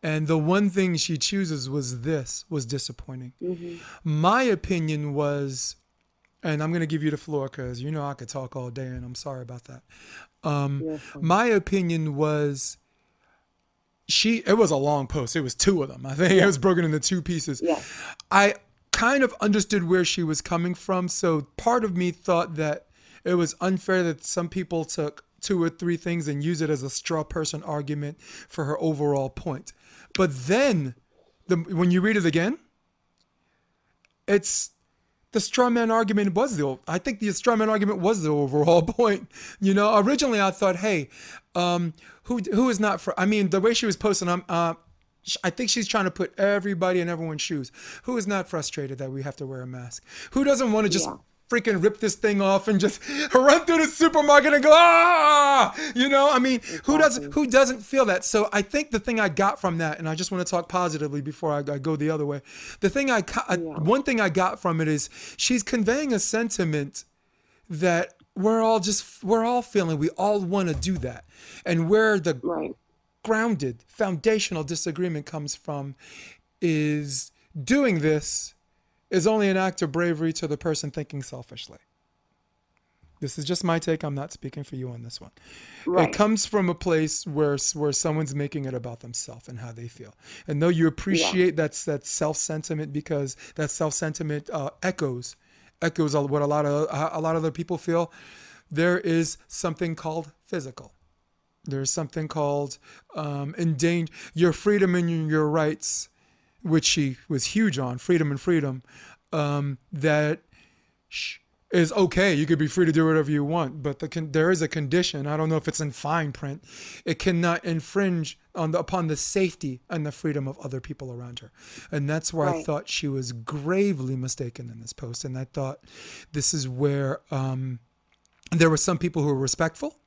Speaker 1: and the one thing she chooses was this was disappointing.
Speaker 2: Mhm.
Speaker 1: My opinion was, and I'm gonna give you the floor because you know I could talk all day, and I'm sorry about that. Um,
Speaker 2: Yeah.
Speaker 1: my opinion was she it was a long post it was two of them i think it was broken into two pieces
Speaker 2: Yeah.
Speaker 1: i kind of understood where she was coming from so part of me thought that it was unfair that some people took two or three things and use it as a straw person argument for her overall point but then the, when you read it again it's the straw man argument was the I think the straw man argument was the overall *laughs* point. You know, originally I thought, hey, um, who who is not for? I mean, the way she was posting, I'm. Uh, I think she's trying to put everybody in everyone's shoes. Who is not frustrated that we have to wear a mask? Who doesn't want to just
Speaker 2: Yeah.
Speaker 1: Freaking rip this thing off and just *laughs* run through the supermarket and go ah? You know, I mean, who doesn't who doesn't feel that? So I think the thing I got from that, and I just want to talk positively before I, I go the other way. The thing I,
Speaker 2: Yeah.
Speaker 1: one thing I got from it is she's conveying a sentiment that we're all just we're all feeling we all want to do that and where the
Speaker 2: Right.
Speaker 1: grounded foundational disagreement comes from is doing this is only an act of bravery to the person thinking selfishly. This is just my take. I'm not speaking for you on this one.
Speaker 2: Right.
Speaker 1: it comes from a place where where someone's making it about themselves and how they feel. And though you appreciate that's that self sentiment because that self sentiment uh, echoes echoes what a lot of a lot of other people feel there is something called physical. There's something called um, endanger your freedom and your rights, which she was huge on freedom and freedom. Um, that is okay. You could be free to do whatever you want, but the con- there is a condition. I don't know if it's in fine print. It cannot infringe on the upon the safety and the freedom of other people around her, and that's where I thought she was gravely mistaken in this post. And I thought this is where um, there were some people who were respectful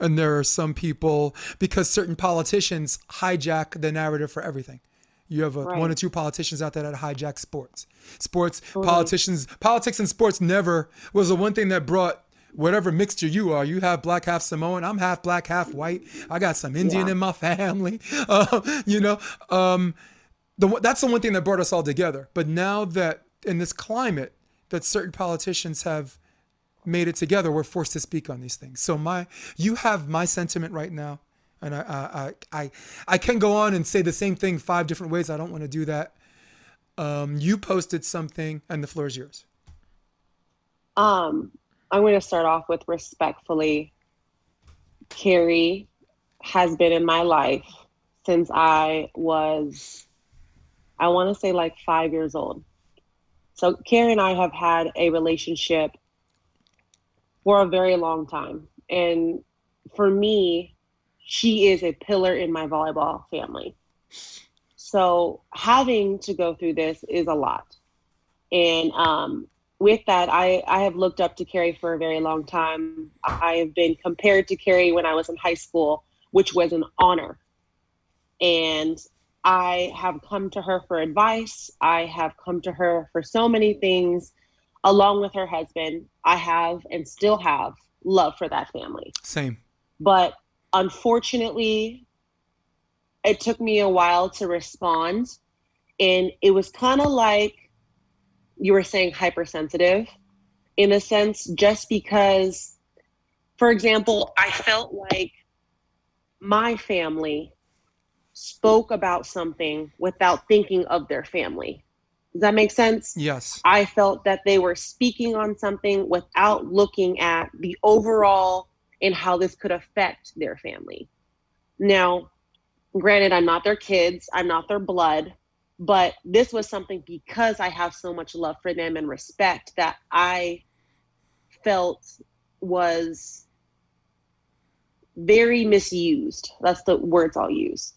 Speaker 1: and there are some people because certain politicians hijack the narrative for everything. You have a,
Speaker 2: Right.
Speaker 1: one or two politicians out there that hijack sports. Sports politicians, politics and sports never was the one thing that brought whatever mixture you are. You have black, half Samoan. I'm half black, half white. I got some Indian
Speaker 2: Yeah.
Speaker 1: in my *laughs* family. Uh, you know, um, the that's the one thing that brought us all together. But now that in this climate, that certain politicians have made it together, we're forced to speak on these things. So my, you have my sentiment right now, and I, I, I, I, can go on and say the same thing five different ways. I don't want to do that. Um, you posted something, and the floor is yours.
Speaker 2: Um, I'm going to start off with respectfully. Kerri has been in my life since I was, I want to say like five years old. So Kerri and I have had a relationship for a very long time. And for me, she is a pillar in my volleyball family. So having to go through this is a lot. And um, with that, I, I have looked up to Kerri for a very long time. I have been compared to Kerri when I was in high school, which was an honor. And I have come to her for advice. I have come to her for so many things. Along with her husband, I have and still have love for that family.
Speaker 1: Same.
Speaker 2: But unfortunately, it took me a while to respond. And it was kind of like you were saying hypersensitive in a sense, just because, for example, I felt like my family spoke about something without thinking of their family. Does that make sense?
Speaker 1: Yes.
Speaker 2: I felt that they were speaking on something without looking at the overall and how this could affect their family. Now, granted, I'm not their kids, I'm not their blood, but this was something because I have so much love for them and respect that I felt was very misused. That's the words I'll use.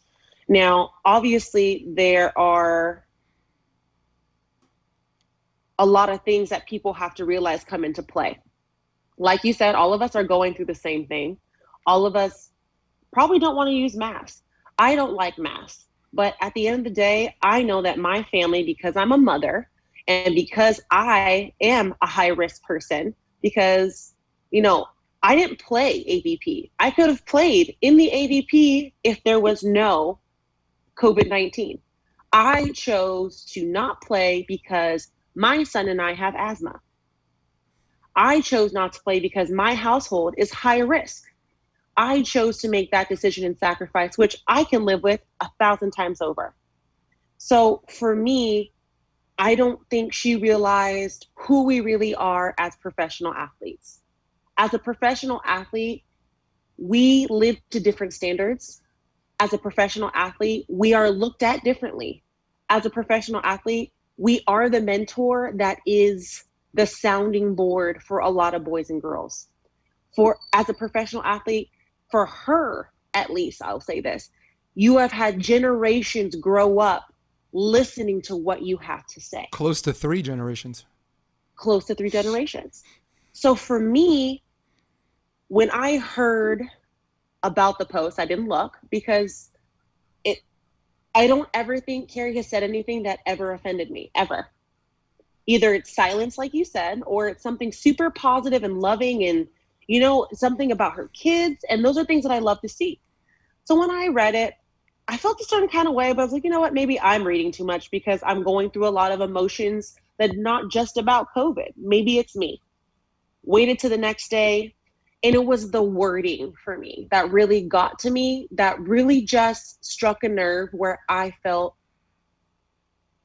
Speaker 2: Now, obviously, there are a lot of things that people have to realize come into play. Like you said, all of us are going through the same thing. All of us probably don't want to use masks. I don't like masks. But at the end of the day, I know that my family, because I'm a mother and because I am a high risk person, because, you know, I didn't play AVP. I could have played in the AVP if there was no COVID 19. I chose to not play because my son and I have asthma. I chose not to play because my household is high risk. I chose to make that decision and sacrifice, which I can live with a thousand times over. So for me, I don't think she realized who we really are as professional athletes. As a professional athlete, we live to different standards. As a professional athlete, we are looked at differently. As a professional athlete, we are the mentor that is the sounding board for a lot of boys and girls. For as a professional athlete, for her at least, I'll say this, you have had generations grow up listening to what you have to say.
Speaker 1: Close to three generations.
Speaker 2: Close to three generations. So for me, when I heard about the post, I didn't look because it I don't ever think Kerri has said anything that ever offended me, ever. Either it's silence, like you said, or it's something super positive and loving and you know, something about her kids. And those are things that I love to see. So when I read it, I felt a certain kind of way, but I was like, you know what? Maybe I'm reading too much because I'm going through a lot of emotions that not just about COVID. Maybe it's me. Waited to the next day, and it was the wording for me that really got to me, that really just struck a nerve where I felt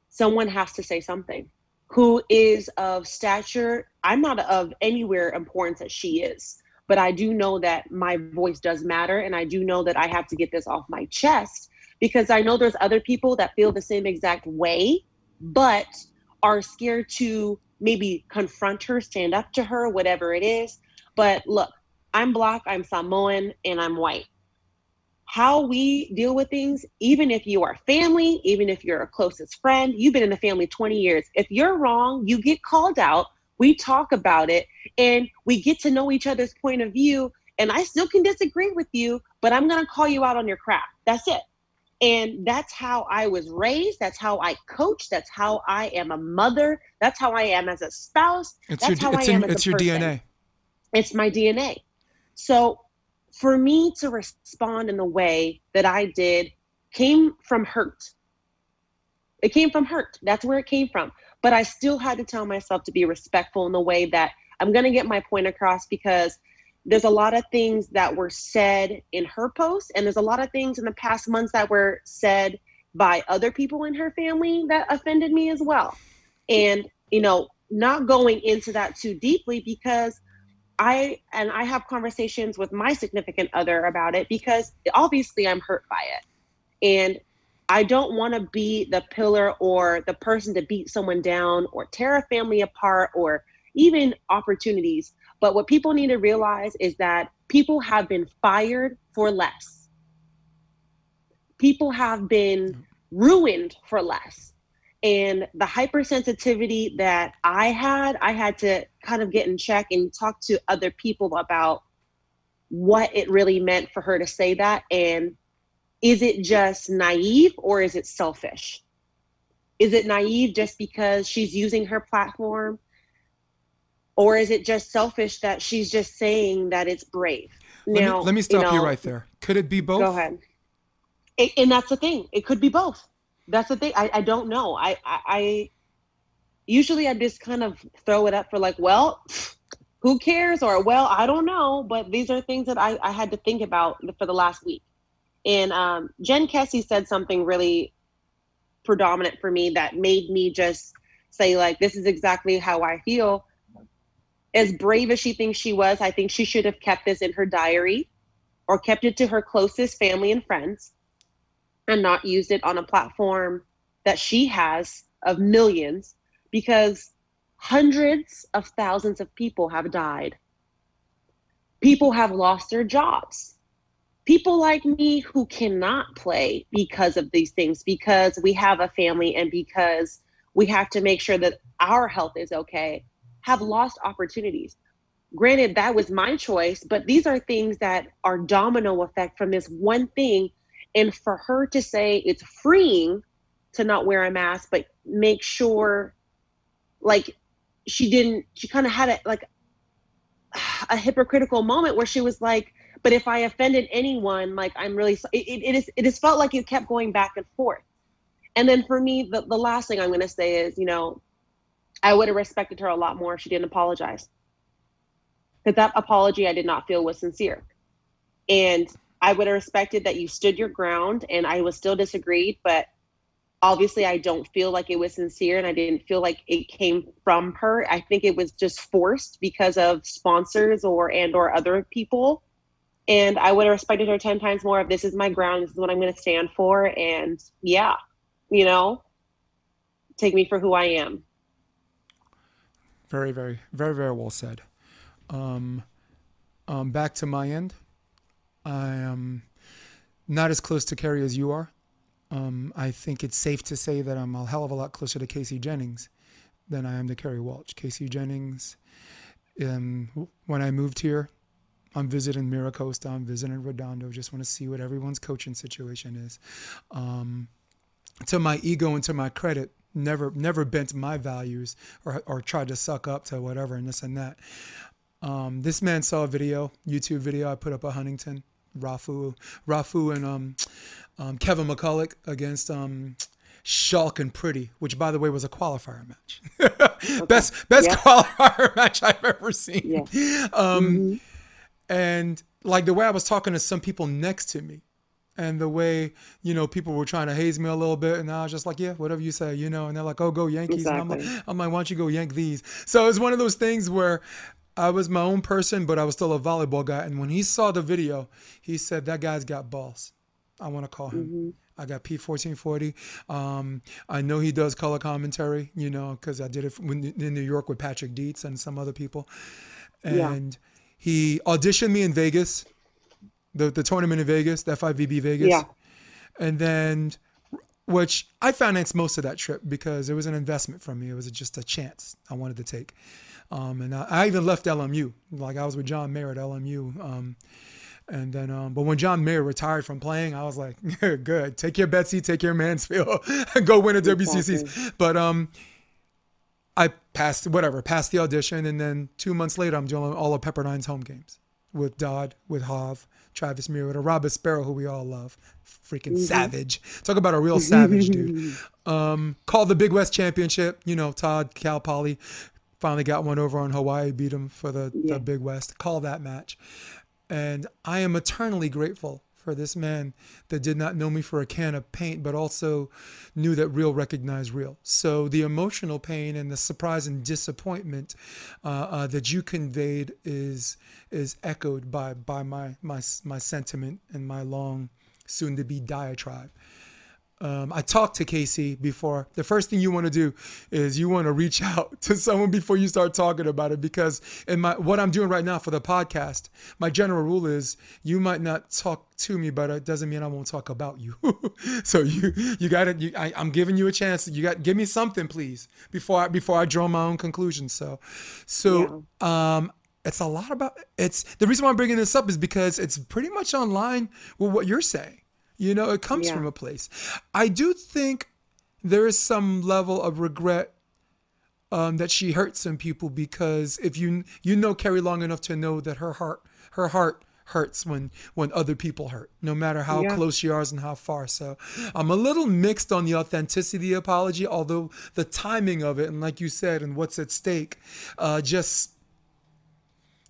Speaker 2: someone has to say something who is of stature. I'm not of anywhere importance as she is, but I do know that my voice does matter. And I do know that I have to get this off my chest because I know there's other people that feel the same exact way, but are scared to maybe confront her, stand up to her, whatever it is. But look, I'm black, I'm Samoan, and I'm white how we deal with things, even if you are family, even if you're a closest friend, you've been in the family 20 years. If you're wrong, you get called out, we talk about it, and we get to know each other's point of view. And I still can disagree with you, but I'm going to call you out on your crap. That's it. And that's how I was raised. That's how I coach. That's how I am a mother. That's how I am as a spouse.
Speaker 1: It's
Speaker 2: that's
Speaker 1: your,
Speaker 2: how I am
Speaker 1: in,
Speaker 2: as
Speaker 1: it's
Speaker 2: a
Speaker 1: your
Speaker 2: person.
Speaker 1: DNA.
Speaker 2: It's my DNA. So for me to respond in the way that I did came from hurt. It came from hurt. That's where it came from. But I still had to tell myself to be respectful in the way that I'm going to get my point across because there's a lot of things that were said in her post, and there's a lot of things in the past months that were said by other people in her family that offended me as well. And, you know, not going into that too deeply because I and I have conversations with my significant other about it because obviously I'm hurt by it. And I don't want to be the pillar or the person to beat someone down or tear a family apart or even opportunities. But what people need to realize is that people have been fired for less. People have been ruined for less. And the hypersensitivity that I had, I had to kind of get in check and talk to other people about what it really meant for her to say that and is it just naive or is it selfish? Is it naive just because she's using her platform? Or is it just selfish that she's just saying that it's brave?
Speaker 1: Let, now, me, let me stop you, know, you right there. Could it be both?
Speaker 2: Go ahead. It, and that's the thing. It could be both. That's the thing. I, I don't know. I, I, I usually I just kind of throw it up for like, well, who cares? Or well, I don't know. But these are things that I, I had to think about for the last week. And um, Jen Kessy said something really predominant for me that made me just say, like, this is exactly how I feel. As brave as she thinks she was, I think she should have kept this in her diary or kept it to her closest family and friends and not used it on a platform that she has of millions because hundreds of thousands of people have died. People have lost their jobs people like me who cannot play because of these things, because we have a family and because we have to make sure that our health is okay, have lost opportunities. Granted, that was my choice, but these are things that are domino effect from this one thing. And for her to say it's freeing to not wear a mask, but make sure, like, she didn't, she kind of had a, like, a hypocritical moment where she was like, but if I offended anyone, like I'm really, it, it, it is, it has felt like it kept going back and forth. And then for me, the, the last thing I'm going to say is, you know, I would have respected her a lot more if she didn't apologize. Because that apology I did not feel was sincere. And I would have respected that you stood your ground and I was still disagreed, but obviously I don't feel like it was sincere and I didn't feel like it came from her. I think it was just forced because of sponsors or and or other people and I would have respected her 10 times more if this is my ground, this is what I'm going to stand for. And yeah, you know, take me for who I am.
Speaker 1: Very, very, very, very well said. Um, um, back to my end, I am not as close to Kerri as you are. Um, I think it's safe to say that I'm a hell of a lot closer to Casey Jennings than I am to Kerri Walsh. Casey Jennings, um, when I moved here, I'm visiting Mira Costa. I'm visiting Redondo. Just want to see what everyone's coaching situation is. Um, to my ego and to my credit, never never bent my values or or tried to suck up to whatever and this and that. Um, this man saw a video, YouTube video I put up at Huntington, Rafu, Rafu and um, um, Kevin McCulloch against um, Schalk and Pretty, which by the way was a qualifier match. *laughs* okay. Best best yeah. qualifier *laughs* match I've ever seen. Yeah. *laughs* Um, mm-hmm and like the way I was talking to some people next to me and the way you know people were trying to haze me a little bit and I was just like yeah whatever you say you know and they're like oh go Yankees exactly. and I'm like I'm like why don't you go yank these so it's one of those things where I was my own person but I was still a volleyball guy and when he saw the video he said that guy's got balls I want to call him mm-hmm. I got P1440. Um, I know he does color commentary, you know, because I did it in New York with Patrick Dietz and some other people. And yeah he auditioned me in Vegas, the the tournament in Vegas, the FIVB Vegas. Yeah. And then, which I financed most of that trip because it was an investment from me. It was just a chance I wanted to take. Um, and I, I, even left LMU. Like I was with John Mayer at LMU. Um, and then, um, but when John Mayer retired from playing, I was like, *laughs* good. Take care, Betsy. Take care, Mansfield. And *laughs* go win a WCCs. Exactly. But um, I passed whatever, passed the audition, and then two months later, I'm doing all of Pepperdine's home games with Dodd, with Hav, Travis Muir, with a Robert Sparrow, who we all love, freaking mm-hmm. savage. Talk about a real savage dude. *laughs* Um, called the Big West Championship. You know, Todd, Cal Poly, finally got one over on Hawaii, beat him for the, yeah. the Big West. Call that match, and I am eternally grateful for this man that did not know me for a can of paint, but also knew that real recognized real. So the emotional pain and the surprise and disappointment uh, uh, that you conveyed is is echoed by by my my my sentiment and my long soon to be diatribe. Um, I talked to Casey before. The first thing you want to do is you want to reach *laughs* out to someone before you start talking about it because in my what I'm doing right now for the podcast, my general rule is you might not talk to me, but it doesn't mean I won't talk about you. *laughs* so you you got to. I, am giving you a chance. You got give me something, please, before I before I draw my own conclusions. So, so yeah. um, it's a lot about it's the reason why I'm bringing this up is because it's pretty much online with what you're saying you know, it comes yeah. from a place. I do think there is some level of regret um, that she hurt some people because if you you know Kerri long enough to know that her heart her heart hurts when when other people hurt, no matter how yeah. close she is and how far. So I'm a little mixed on the authenticity of the apology, although the timing of it and like you said and what's at stake, uh, just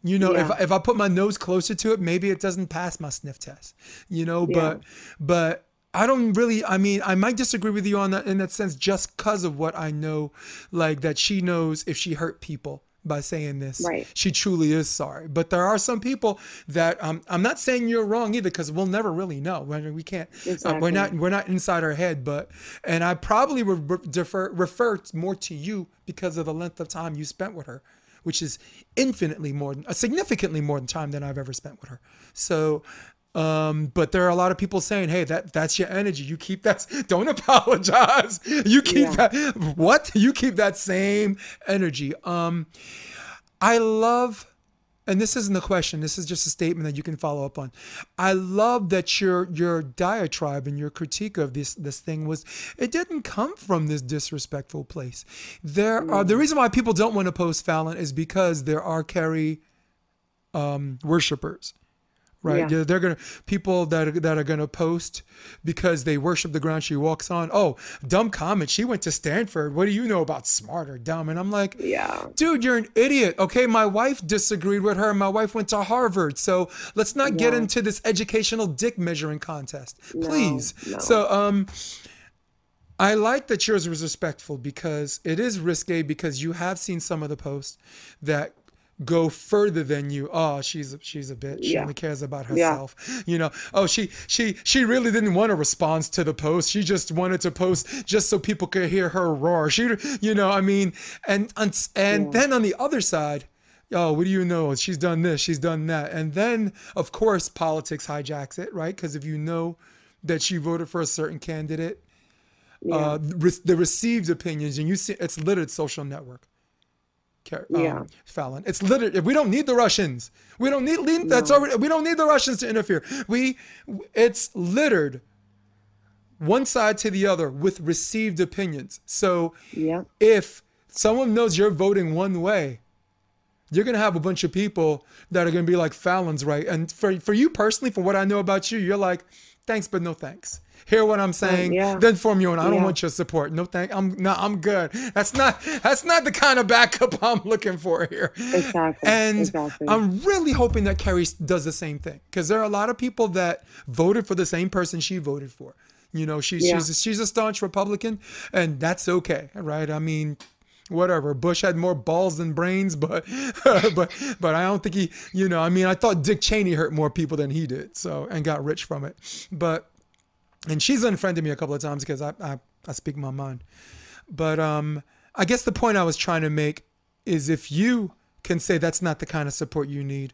Speaker 1: you know, yeah. if if I put my nose closer to it, maybe it doesn't pass my sniff test. You know, yeah. but but I don't really. I mean, I might disagree with you on that in that sense, just because of what I know, like that she knows if she hurt people by saying this,
Speaker 2: right.
Speaker 1: she truly is sorry. But there are some people that um, I'm not saying you're wrong either, because we'll never really know. We can't. Exactly. Uh, we're not. We're not inside our head. But and I probably would defer refer more to you because of the length of time you spent with her which is infinitely more, uh, significantly more than time than I've ever spent with her. So, um, but there are a lot of people saying, "Hey, that that's your energy. You keep that. *laughs* Don't apologize. You keep yeah. that. What? You keep that same energy." Um, I love and this isn't a question this is just a statement that you can follow up on. I love that your your diatribe and your critique of this this thing was it didn't come from this disrespectful place. There mm. are the reason why people don't want to post falyn is because there are kerri um, worshippers right? Yeah. They're gonna people that are, that are gonna post because they worship the ground she walks on. Oh, dumb comment. She went to Stanford. What do you know about smart or dumb? And I'm like,
Speaker 2: yeah,
Speaker 1: dude, you're an idiot. Okay, my wife disagreed with her. My wife went to Harvard. So let's not yeah. get into this educational dick measuring contest, please. No, no. So um. I like that yours was respectful because it is risque because you have seen some of the posts that go further than you. Oh, she's a, she's a bitch. She only cares about herself. Yeah. *gasps* You know. Oh, she she she really didn't want to respond to the post. She just wanted to post just so people could hear her roar. She, you know, I mean, and and, and yeah. then on the other side. Oh, what do you know? She's done this, she's done that. And then, of course, politics hijacks it, right? Because if you know that she voted for a certain candidate, uh, the received opinions, and you see it's littered social network um, yeah. Falyn. It's literally we don't need the Russians. We don't need no. that's already we don't need the Russians to interfere. We it's littered one side to the other with received opinions. So
Speaker 2: yeah.
Speaker 1: if someone knows you're voting one way, you're gonna have a bunch of people that are gonna be like Falyn's right. And for for you personally, for what I know about you, you're like, thanks but no thanks hear what I'm saying, yeah. then form your own. I don't yeah. want your support. No thank. I'm no. I'm good. That's not. That's not the kind of backup *laughs* I'm looking for here.
Speaker 2: Exactly.
Speaker 1: And
Speaker 2: exactly.
Speaker 1: I'm really hoping that Kerri does the same thing because there are a lot of people that voted for the same person she voted for. You know, she's yeah. she's she's a staunch Republican, and that's okay, right? I mean, whatever. Bush had more balls than brains, but *laughs* but but I don't think he, you know, I mean, I thought Dick Cheney hurt more people than he did, so and got rich from it. But and she's unfriended me a couple of times because I, I, I speak my mind. But um, I guess the point I was trying to make is if you can say that's not the kind of support you need,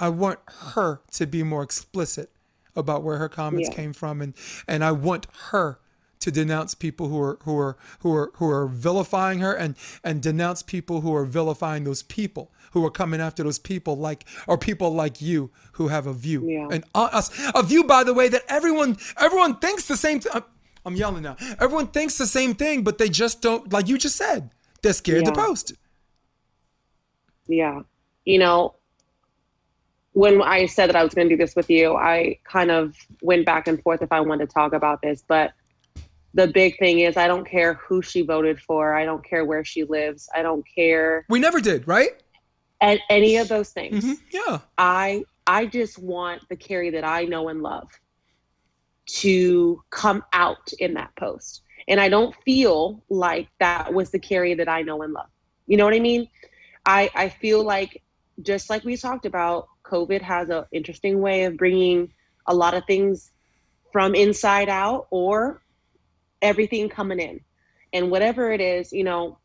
Speaker 1: I want her to be more explicit about where her comments yeah. came from, and and I want her to denounce people who are who are who are who are vilifying her and and denounce people who are vilifying those people who are coming after those people like or people like you who have a view
Speaker 2: yeah.
Speaker 1: and uh, us a view by the way that everyone everyone thinks the same th- I'm yelling now everyone thinks the same thing but they just don't like you just said they're scared yeah. to post
Speaker 2: yeah you know when I said that I was going to do this with you, I kind of went back and forth if I wanted to talk about this. But the big thing is, I don't care who she voted for. I don't care where she lives. I don't care.
Speaker 1: We never did, right?
Speaker 2: And any of those things.
Speaker 1: Mm-hmm. Yeah.
Speaker 2: I I just want the Kerri that I know and love to come out in that post. And I don't feel like that was the Kerri that I know and love. You know what I mean? I I feel like just like we talked about, COVID has an interesting way of bringing a lot of things from inside out or everything coming in. And whatever it is, you know,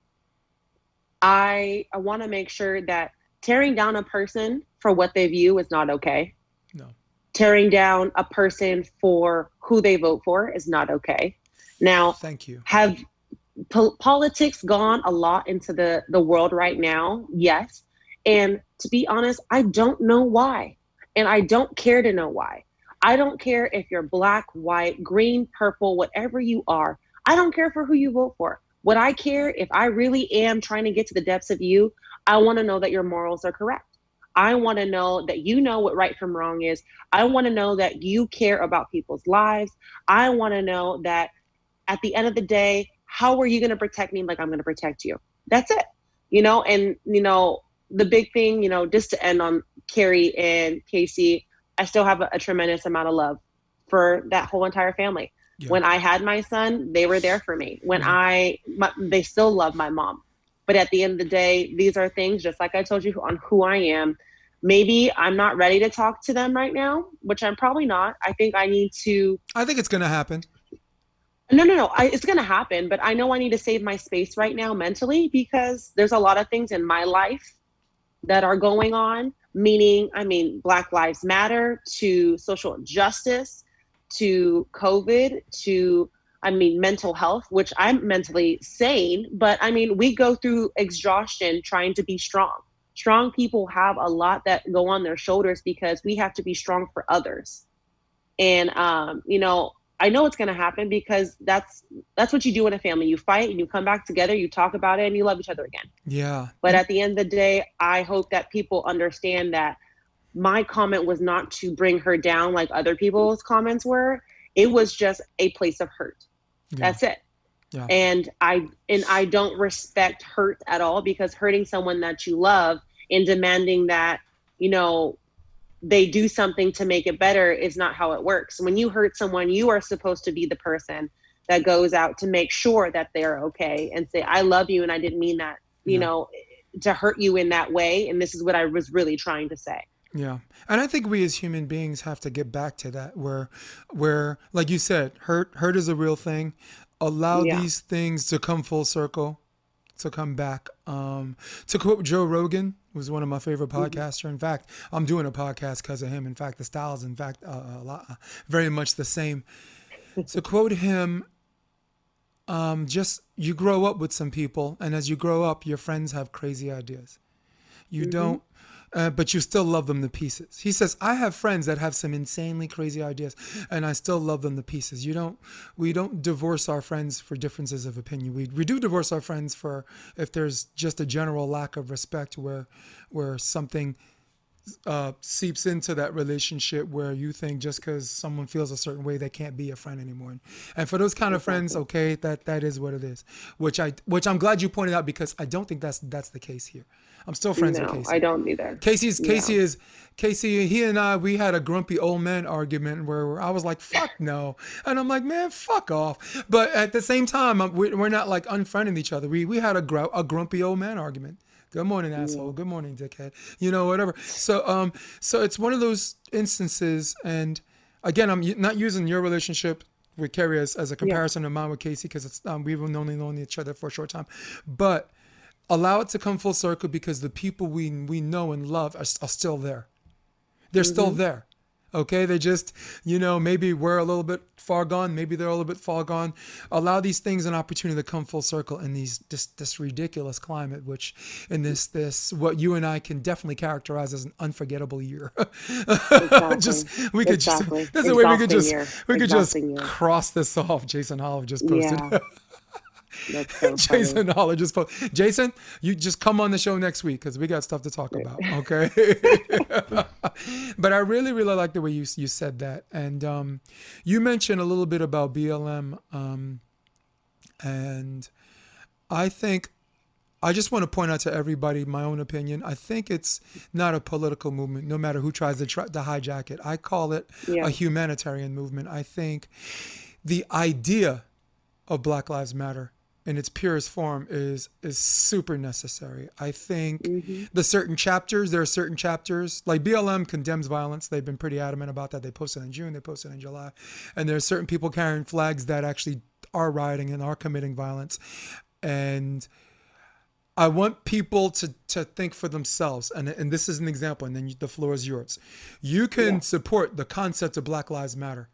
Speaker 2: I I want to make sure that tearing down a person for what they view is not okay.
Speaker 1: No.
Speaker 2: Tearing down a person for who they vote for is not okay. Now,
Speaker 1: Thank you.
Speaker 2: have po- politics gone a lot into the the world right now? Yes. And to be honest, I don't know why. And I don't care to know why. I don't care if you're black, white, green, purple, whatever you are. I don't care for who you vote for. What I care, if I really am trying to get to the depths of you, I want to know that your morals are correct. I want to know that you know what right from wrong is. I want to know that you care about people's lives. I want to know that at the end of the day, how are you going to protect me like I'm going to protect you? That's it. You know, and, you know, the big thing, you know, just to end on Kerri and Casey, I still have a, a tremendous amount of love for that whole entire family.
Speaker 1: Yeah.
Speaker 2: When I had my son, they were there for me. When
Speaker 1: Mhm.
Speaker 2: I, my, they still love my mom. But at the end of the day, these are things, just like I told you, on who I am. Maybe I'm not ready to talk to them right now, which I'm probably not. I think I need to
Speaker 1: I think it's gonna happen.
Speaker 2: no, no, no. I, it's going to happen, but I know I need to save my space right now mentally because there's a lot of things in my life that are going on. Meaning, I mean, Black Lives Matter to social justice to COVID to, I mean, mental health, which I'm mentally sane, but I mean, we go through exhaustion trying to be strong. Strong people have a lot that go on their shoulders because we have to be strong for others. And, um, you know, I know it's going to happen because that's that's what you do in a family. You fight and you come back together, you talk about it, and you love each other again.
Speaker 1: Yeah.
Speaker 2: But at the end of the day, I hope that people understand that my comment was not to bring her down like other people's comments were. It was just a place of hurt.
Speaker 1: Yeah.
Speaker 2: That's it.
Speaker 1: Yeah.
Speaker 2: And I and I don't respect hurt at all because hurting someone that you love and demanding that, you know, they do something to make it better is not how it works. When you hurt someone, you are supposed to be the person that goes out to make sure that they're okay and say, I love you and I didn't mean that, you
Speaker 1: Yeah.
Speaker 2: know, to hurt you in that way. And this is what I was really trying to say.
Speaker 1: Yeah. And I think we as human beings have to get back to that where where like you said, hurt hurt is a real thing. Allow
Speaker 2: Yeah.
Speaker 1: these things to come full circle, to come back. Um to quote Joe Rogan, who's one of my favorite
Speaker 2: Mm-hmm.
Speaker 1: podcaster. In fact, I'm doing a podcast because of him. In fact, the styles, in fact uh, a lot, uh, very much the same. *laughs* to quote him, um, just you grow up with some people, and as you grow up, your friends have crazy ideas. You don't, uh, but you still love them to pieces. He says, I have friends that have some insanely crazy ideas, and I still love them to pieces. You don't, we don't divorce our friends for differences of opinion. We, we do divorce our friends for if there's just a general lack of respect where, where something uh, seeps into that relationship where you think just because someone feels a certain way they can't be a friend anymore. And, and for those kind of friends, okay, that that is what it is. Which I which I'm glad you pointed out because I don't think that's that's the case here. I'm still friends with
Speaker 2: no,
Speaker 1: Casey.
Speaker 2: I don't either.
Speaker 1: Casey's
Speaker 2: No.
Speaker 1: Casey is Casey. He and I we had a grumpy old man argument where I was like, "Fuck no," and I'm like, "Man, fuck off." But at the same time, we- we're not like unfriending each other. We we had a gr- a grumpy old man argument. Good morning, asshole. Good morning, dickhead. You know, whatever. So um, so it's one of those instances, and again, I'm not using your relationship with Kerri as, as a comparison of mine with Casey because it's um, we've only known each other for a short time, but allow it to come full circle because the people we we know and love are, are still there. They're mm-hmm. still there. Okay, they just, you know, maybe we're a little bit far gone, maybe they're a little bit far gone. Allow these things an opportunity to come full circle in these this this ridiculous climate, which in this this what you and I can definitely characterize as an unforgettable year. *laughs* just we could
Speaker 2: Exactly.
Speaker 1: just that's the way we could just
Speaker 2: year.
Speaker 1: we could just
Speaker 2: Exhausting year.
Speaker 1: cross this off. Jason Olive just posted.
Speaker 2: Yeah. *laughs* *laughs* So.
Speaker 1: Jason Holler just po- Jason, you just come on the show next week because we got stuff to talk about. Okay. *laughs* but I really, really like the way you you said that, and um, you mentioned a little bit about BLM, um, and I think I just want to point out to everybody my own opinion. I think it's not a political movement, no matter who tries to try to hijack it. I call it
Speaker 2: Yeah.
Speaker 1: a humanitarian movement. I think the idea of Black Lives Matter in its purest form is is super necessary. I think mm-hmm. the certain chapters, there are certain chapters like BLM condemns violence. They've been pretty adamant about that. They posted in June, they posted in July, and there are certain people carrying flags that actually are rioting and are committing violence. And I want people to, to think for themselves. And, and this is an example, and then the floor is yours. You can yeah. support the concept of Black Lives Matter.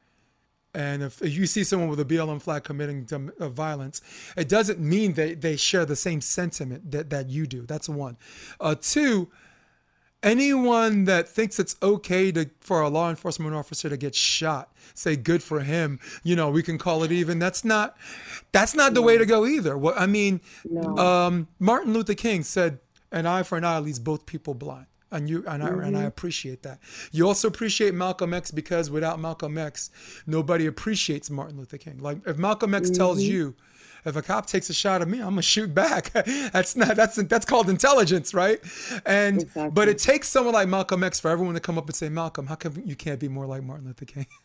Speaker 1: And if you see someone with a BLM flag committing uh, violence, it doesn't mean that they share the same sentiment that, that you do. That's one. Uh, two, anyone that thinks it's okay to for a law enforcement officer to get shot say good for him you know we can call it even that's not that's not the way to go either well, i mean no. um, martin luther king said an eye for an eye leaves both people blind and you and I mm-hmm. and I mm-hmm. appreciate that. You also appreciate Malcolm X because without Malcolm X, nobody appreciates Martin Luther King. Like if Malcolm X mm-hmm. tells you if a cop takes a shot at me, I'm gonna shoot back. *laughs* that's not that's that's called intelligence, right? And exactly. but it takes someone like Malcolm X for everyone to come up and say, Malcolm, how come you can't be more like Martin Luther King? *laughs*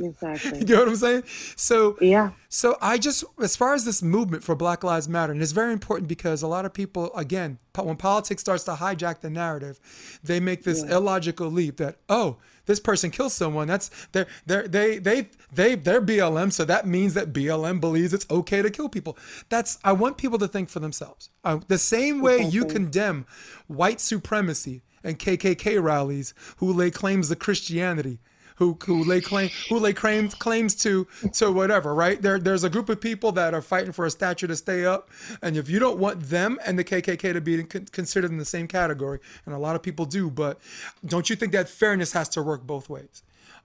Speaker 2: Exactly. *laughs*
Speaker 1: you know what I'm saying? So
Speaker 2: yeah.
Speaker 1: So I just, as far as this movement for Black Lives Matter, and it's very important because a lot of people, again, when politics starts to hijack the narrative, they make this yeah. illogical leap that oh, this person kills someone. That's they're they they they they they're BLM, so that means that BLM believes it's okay to kill people. That's I want people to think for themselves. Uh, the same way you condemn white supremacy and KKK rallies who lay claims to Christianity who who lay claim who lay claims claims to to whatever, right? There there's a group of people that are fighting for a statue to stay up, and if you don't want them and the KKK to be considered in the same category, and a lot of people do, but don't you think that fairness has to work both ways?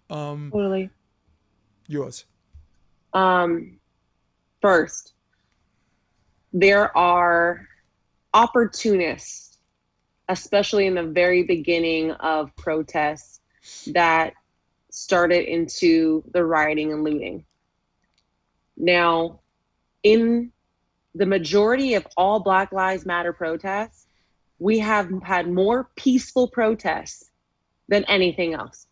Speaker 1: Um,
Speaker 2: totally.
Speaker 1: Yours.
Speaker 2: Um, first, there are opportunists, especially in the very beginning of protests, that started into the rioting and looting. Now, in the majority of all Black Lives Matter protests, we have had more peaceful protests than anything else.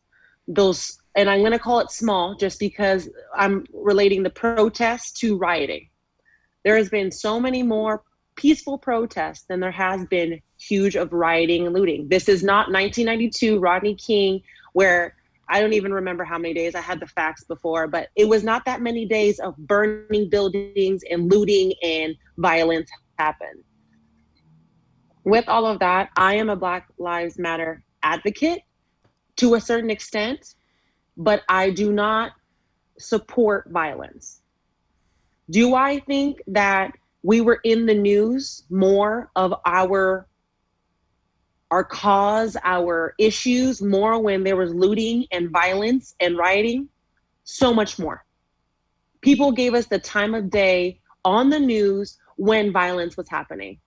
Speaker 2: Those, and I'm going to call it small just because I'm relating the protests to rioting. There has been so many more peaceful protests than there has been huge of rioting and looting. This is not 1992 Rodney King, where I don't even remember how many days. I had the facts before, but it was not that many days of burning buildings and looting and violence happen. With all of that, I am a Black Lives Matter advocate to a certain extent, but I do not support violence. Do I think that we were in the news more of our our cause, our issues more when there was looting and violence and rioting, so much more. People gave us the time of day on the news when violence was happening,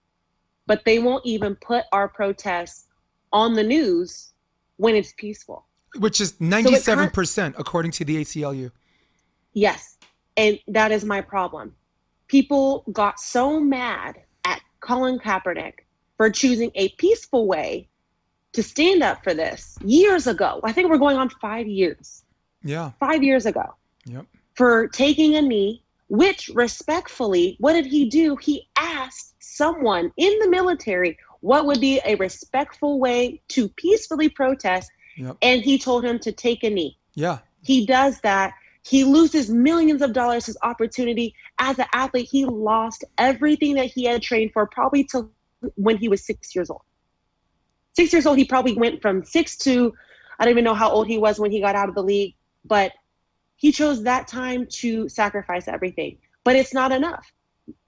Speaker 2: but they won't even put our protests on the news when it's peaceful.
Speaker 1: Which is 97% so according to the ACLU.
Speaker 2: Yes. And that is my problem. People got so mad at Colin Kaepernick for choosing a peaceful way to stand up for this years ago. I think we're going on five years.
Speaker 1: Yeah.
Speaker 2: Five years ago.
Speaker 1: Yep.
Speaker 2: For taking a knee, which respectfully, what did he do? He asked someone in the military what would be a respectful way to peacefully protest. Yep. And he told him to take a knee.
Speaker 1: Yeah.
Speaker 2: He does that. He loses millions of dollars, his opportunity as an athlete. He lost everything that he had trained for, probably to when he was six years old. Six years old, he probably went from six to, I don't even know how old he was when he got out of the league, but he chose that time to sacrifice everything. But it's not enough.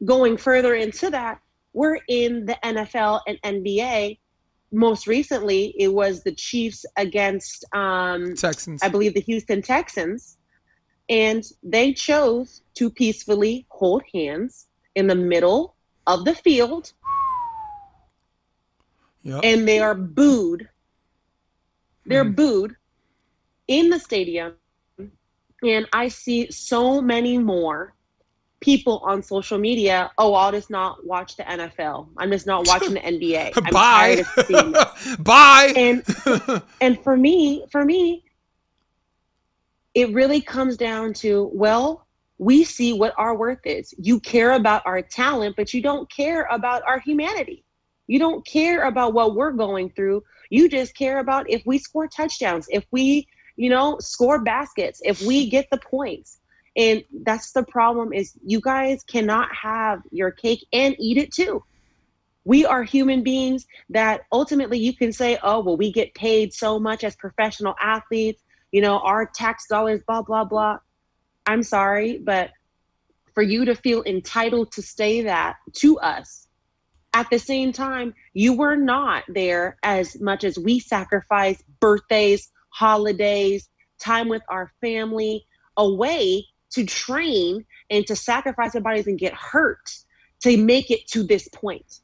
Speaker 2: Going further into that, we're in the NFL and NBA. Most recently, it was the Chiefs against um,
Speaker 1: Texans.
Speaker 2: I believe the Houston Texans. And they chose to peacefully hold hands in the middle of the field
Speaker 1: Yep.
Speaker 2: And they are booed. They're mm. booed in the stadium. And I see so many more people on social media. Oh, I'll just not watch the NFL. I'm just not watching the NBA. *laughs* I'm
Speaker 1: Bye. *laughs* Bye.
Speaker 2: And *laughs* and for me, for me, it really comes down to well, we see what our worth is. You care about our talent, but you don't care about our humanity. You don't care about what we're going through. You just care about if we score touchdowns, if we, you know, score baskets, if we get the points. And that's the problem is you guys cannot have your cake and eat it too. We are human beings that ultimately you can say, oh, well, we get paid so much as professional athletes, you know, our tax dollars, blah, blah, blah. I'm sorry, but for you to feel entitled to say that to us, at the same time, you were not there as much as we sacrifice birthdays, holidays, time with our family away to train and to sacrifice our bodies and get hurt to make it to this point.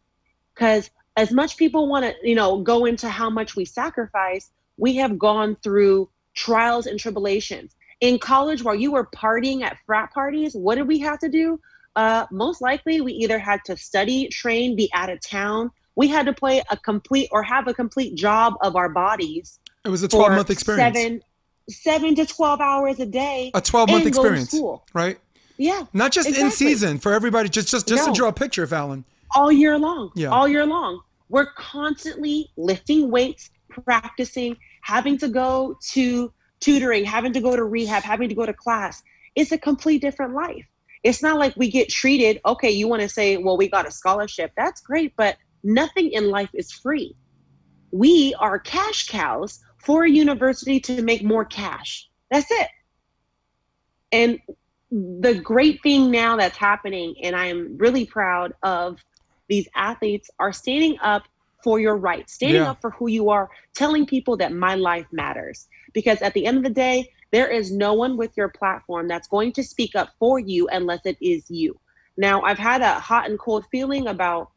Speaker 2: Because as much people want to, you know, go into how much we sacrifice, we have gone through trials and tribulations. In college, while you were partying at frat parties, what did we have to do? Uh, most likely, we either had to study, train, be out of town. We had to play a complete or have a complete job of our bodies.
Speaker 1: It was a 12 month experience.
Speaker 2: Seven, seven to 12 hours a day.
Speaker 1: A 12 month experience. Right?
Speaker 2: Yeah.
Speaker 1: Not just exactly. in season for everybody, just just just no. to draw a picture, of Falyn.
Speaker 2: All year long. Yeah. All year long. We're constantly lifting weights, practicing, having to go to tutoring, having to go to rehab, having to go to class. It's a complete different life. It's not like we get treated, okay, you want to say, well, we got a scholarship. That's great, but nothing in life is free. We are cash cows for a university to make more cash. That's it. And the great thing now that's happening, and I am really proud of these athletes, are standing up for your rights, standing yeah. up for who you are, telling people that my life matters. Because at the end of the day, there is no one with your platform that's going to speak up for you unless it is you. Now, I've had a hot and cold feeling about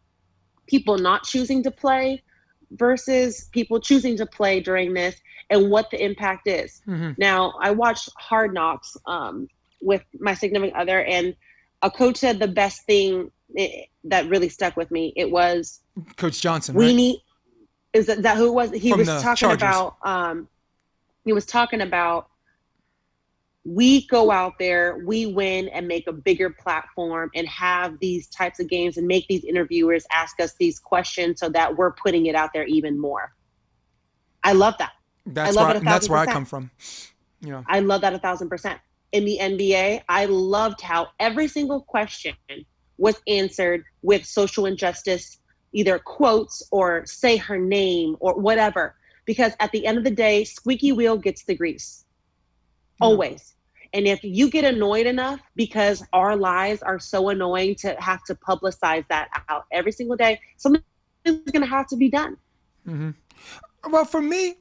Speaker 2: people not choosing to play versus people choosing to play during this and what the impact is. Mm-hmm. Now, I watched Hard Knocks um, with my significant other, and a coach said the best thing it, that really stuck with me. It was
Speaker 1: Coach Johnson.
Speaker 2: We right? need. Is that, that who it was? He From was talking Chargers. about. Um, he was talking about we go out there, we win and make a bigger platform and have these types of games and make these interviewers ask us these questions so that we're putting it out there even more. I love that.
Speaker 1: That's I love where, it that's where I come from. Yeah.
Speaker 2: I love that a thousand percent. In the NBA, I loved how every single question was answered with social injustice, either quotes or say her name or whatever. Because at the end of the day, squeaky wheel gets the grease always. And if you get annoyed enough because our lives are so annoying to have to publicize that out every single day, something's going to have to be done.
Speaker 1: Mm-hmm. Well, for me,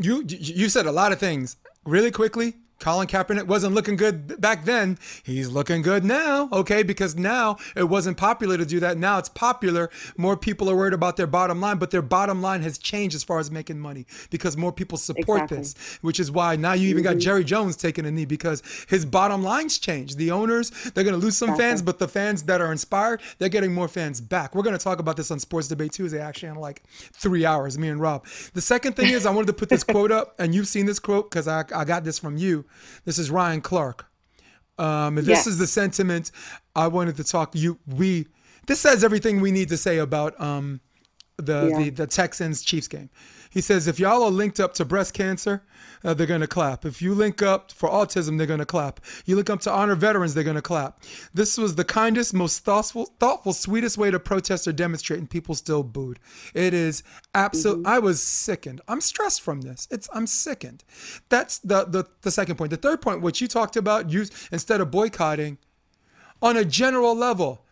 Speaker 1: you you said a lot of things really quickly. Colin Kaepernick wasn't looking good back then. He's looking good now, okay? Because now it wasn't popular to do that. Now it's popular. More people are worried about their bottom line, but their bottom line has changed as far as making money because more people support exactly. this, which is why now you even mm-hmm. got Jerry Jones taking a knee because his bottom line's changed. The owners, they're going to lose some exactly. fans, but the fans that are inspired, they're getting more fans back. We're going to talk about this on Sports Debate Tuesday, actually, in like three hours, me and Rob. The second thing is, I wanted to put this quote up, and you've seen this quote because I, I got this from you. This is Ryan Clark. Um, this yes. is the sentiment I wanted to talk. You we this says everything we need to say about um, the, yeah. the the Texans Chiefs game. He says if y'all are linked up to breast cancer, uh, they're going to clap. If you link up for autism, they're going to clap. You link up to honor veterans, they're going to clap. This was the kindest, most thoughtful, thoughtful, sweetest way to protest or demonstrate, and people still booed. It is absolute. Mm-hmm. I was sickened. I'm stressed from this. It's I'm sickened. That's the the the second point. The third point, what you talked about, use instead of boycotting, on a general level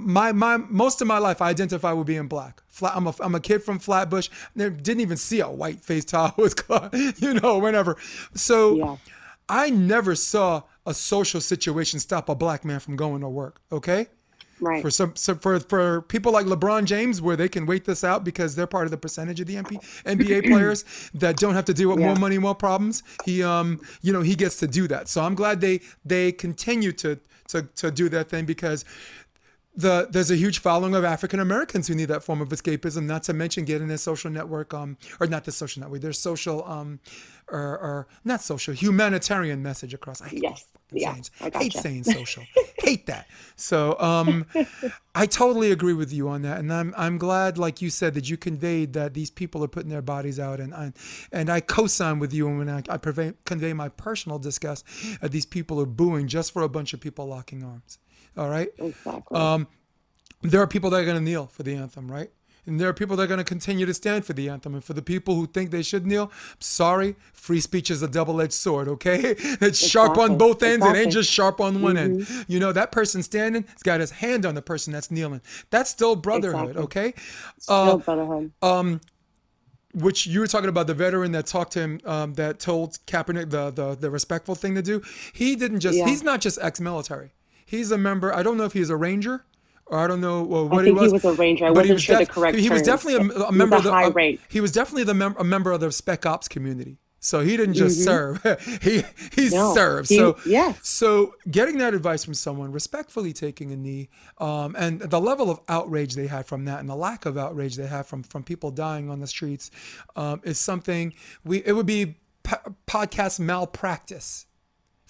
Speaker 1: my my most of my life I identify with being black. Flat, I'm a I'm a kid from Flatbush. Didn't even see a white face I was, *laughs* you know, whenever. So yeah. I never saw a social situation stop a black man from going to work. Okay.
Speaker 2: Right.
Speaker 1: For some, so for for people like LeBron James, where they can wait this out because they're part of the percentage of the MP, NBA *clears throat* players that don't have to deal with yeah. more money, more problems. He um you know he gets to do that. So I'm glad they they continue to to to do that thing because the there's a huge following of African Americans who need that form of escapism. Not to mention getting a social network, um, or not the social network. There's social, um, or, or not social, humanitarian message across. I hate
Speaker 2: yes. Yeah,
Speaker 1: saying, I hate saying *laughs* social. hate that. So um, I totally agree with you on that, and I'm I'm glad, like you said, that you conveyed that these people are putting their bodies out, and I, and I co-sign with you when I, I convey, convey my personal disgust that these people are booing just for a bunch of people locking arms. All right.
Speaker 2: Exactly.
Speaker 1: Um, there are people that are going to kneel for the anthem, right? And there are people that are going to continue to stand for the anthem. And for the people who think they should kneel, sorry, free speech is a double edged sword, okay? *laughs* It's sharp on both ends. It ain't just sharp on one end. You know, that person standing has got his hand on the person that's kneeling. That's still brotherhood,
Speaker 2: Exactly.
Speaker 1: okay?
Speaker 2: Still
Speaker 1: Uh,
Speaker 2: brotherhood.
Speaker 1: um, which you were talking about the veteran that talked to him, um, that told Kaepernick the, the the respectful thing to do. He didn't just.
Speaker 2: Yeah.
Speaker 1: He's not just ex-military. He's a member. I don't know if he's a ranger, or I don't know well, what
Speaker 2: I think
Speaker 1: he was.
Speaker 2: he was a ranger. I wasn't
Speaker 1: was
Speaker 2: sure the correct
Speaker 1: He was definitely a, a member of the.
Speaker 2: high
Speaker 1: uh,
Speaker 2: rank.
Speaker 1: he was definitely the mem- a member of the Spec Ops community. So he didn't just serve. *laughs* he he
Speaker 2: Mm-hmm. No,
Speaker 1: served.
Speaker 2: he-
Speaker 1: so
Speaker 2: yes.
Speaker 1: so getting that advice from someone, respectfully taking a knee, um, and the level of outrage they had from that, and the lack of outrage they had from from people dying on the streets, um, is something we. It would be po- podcast malpractice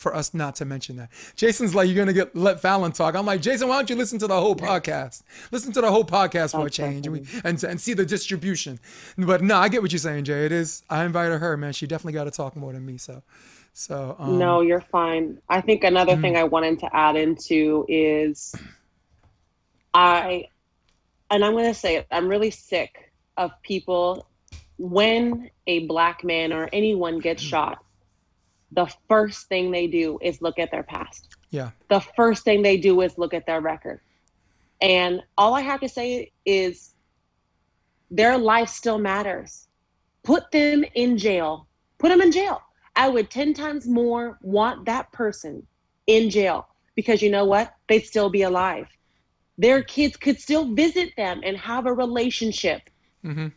Speaker 1: for us not to mention that. Jason's like, you're gonna get let Falyn talk. I'm like, Jason, why don't you listen to the whole podcast? Listen to the whole podcast for a change, and, we, and and see the distribution. But no, I get what you're saying, Jay. It is. I invited her, man. She definitely got to talk more than me. So, so um,
Speaker 2: no, you're fine. I think another thing I wanted to add into is I, and I'm to say it, I'm really sick of people when a black man or anyone gets shot, the first thing they do is look at their past.
Speaker 1: yeah.
Speaker 2: The first thing they do is look at their record. And all I have to say is their life still matters. Put them in jail. Put them in jail. I would 10 times more want that person in jail because you know what? They'd still be alive. Their kids could still visit them and have a relationship
Speaker 1: hmm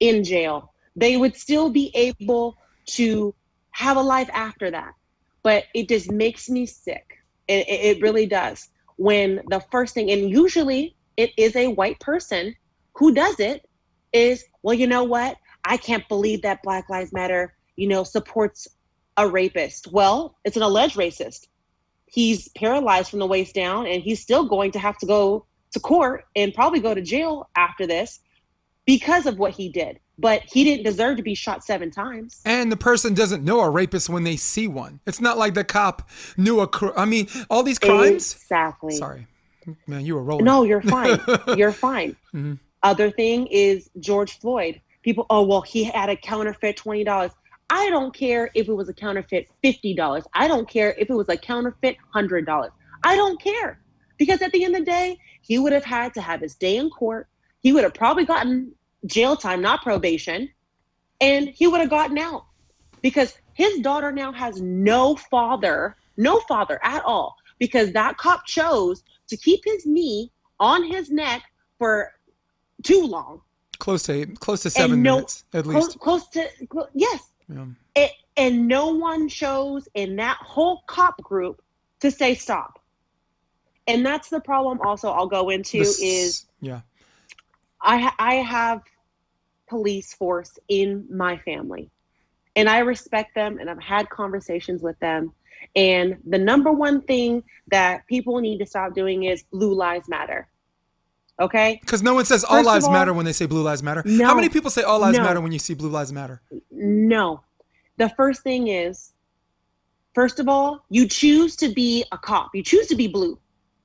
Speaker 2: in jail. They would still be able to have a life after that. But it just makes me sick. It, it really does. When the first thing, and usually it is a white person who does it, is, well, you know what? I can't believe that Black Lives Matter, you know, supports a rapist. Well, it's an alleged racist. He's paralyzed from the waist down, and he's still going to have to go to court and probably go to jail after this because of what he did. But he didn't deserve to be shot seven times.
Speaker 1: And the person doesn't know a rapist when they see one. It's not like the cop knew a. Cr- I mean, all these crimes.
Speaker 2: Exactly.
Speaker 1: Sorry, man, you were rolling.
Speaker 2: No, you're fine. *laughs* You're fine.
Speaker 1: Mhm.
Speaker 2: Other thing is George Floyd. People, oh well, he had a counterfeit twenty dollars. I don't care if it was a counterfeit fifty dollars. I don't care if it was a counterfeit hundred dollars. I don't care because at the end of the day, he would have had to have his day in court. He would have probably gotten jail time, not probation, and he would have gotten out because his daughter now has no father, no father at all, because that cop chose to keep his knee on his neck for too long.
Speaker 1: Close to eight, close to seven
Speaker 2: no-
Speaker 1: minutes at least.
Speaker 2: close to, clo- yes.
Speaker 1: Yeah.
Speaker 2: It, and no one chose in that whole cop group to say stop. And that's the problem also I'll go into
Speaker 1: This-
Speaker 2: is
Speaker 1: yeah.
Speaker 2: I I have police force in my family, and I respect them, and I've had conversations with them. And the number one thing that people need to stop doing is blue lives matter. Okay,
Speaker 1: Because no one says all
Speaker 2: First
Speaker 1: lives
Speaker 2: all-
Speaker 1: matter when they say blue lives matter.
Speaker 2: No.
Speaker 1: How many people say all lives
Speaker 2: No.
Speaker 1: matter when you see blue lives matter?
Speaker 2: no. The first thing is, first of all, you choose to be a cop. You choose to be blue.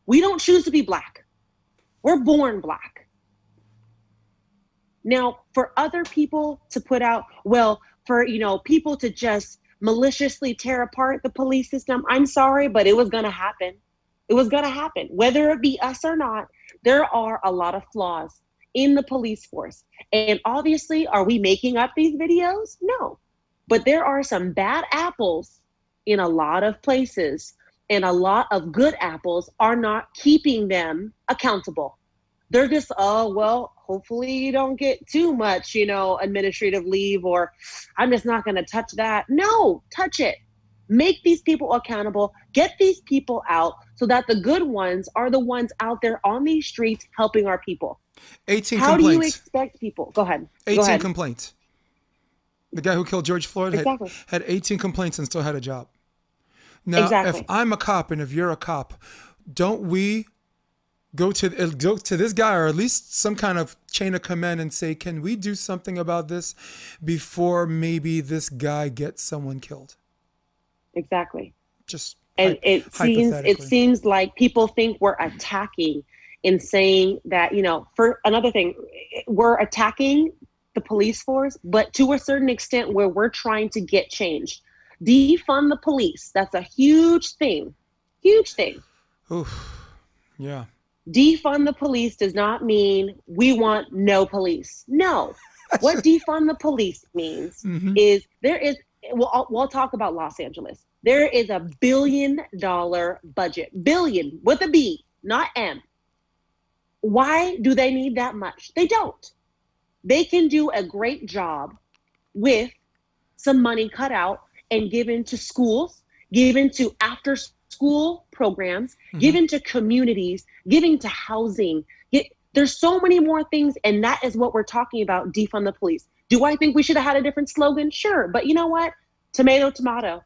Speaker 2: We don't choose to be black. We're born black. Now, for other people to put out, well, for you know, people to just maliciously tear apart the police system, I'm sorry, but it was gonna happen. It was gonna happen. Whether it be us or not, there are a lot of flaws in the police force. And obviously, are we making up these videos? No. But there are some bad apples in a lot of places, and a lot of good apples are not keeping them accountable. They're just, oh, well, hopefully you don't get too much, you know, administrative leave, or I'm just not going to touch that. No, touch it. Make these people accountable. Get these people out so that the good ones are the ones out there on these streets helping our people.
Speaker 1: 18
Speaker 2: How do you expect people? Go ahead. Go
Speaker 1: 18
Speaker 2: ahead.
Speaker 1: complaints. The guy who killed George Floyd had, had 18 complaints and still had a job. Now,
Speaker 2: Exactly.
Speaker 1: if I'm a cop and if you're a cop, don't we go to uh, go to this guy or at least some kind of chain of command and say, can we do something about this before maybe this guy gets someone killed?
Speaker 2: Exactly.
Speaker 1: Just
Speaker 2: and
Speaker 1: hy-
Speaker 2: it seems it seems like people think we're attacking in saying that you know for another thing we're attacking the police force but to a certain extent where we're trying to get change defund the police that's a huge thing huge thing
Speaker 1: Oof. Yeah.
Speaker 2: Defund the police does not mean we want no police. No. *laughs* What defund the police means
Speaker 1: Mhm.
Speaker 2: is there is we'll, we'll talk about los angeles. There is a billion dollar budget billion with a b not m. Why do they need that much? They don't. They can do a great job with some money cut out and given to schools given to after school programs
Speaker 1: Mhm.
Speaker 2: given to communities giving to housing Get, there's so many more things and that is what we're talking about defund the police do i think we should have had a different slogan sure but you know what tomato tomato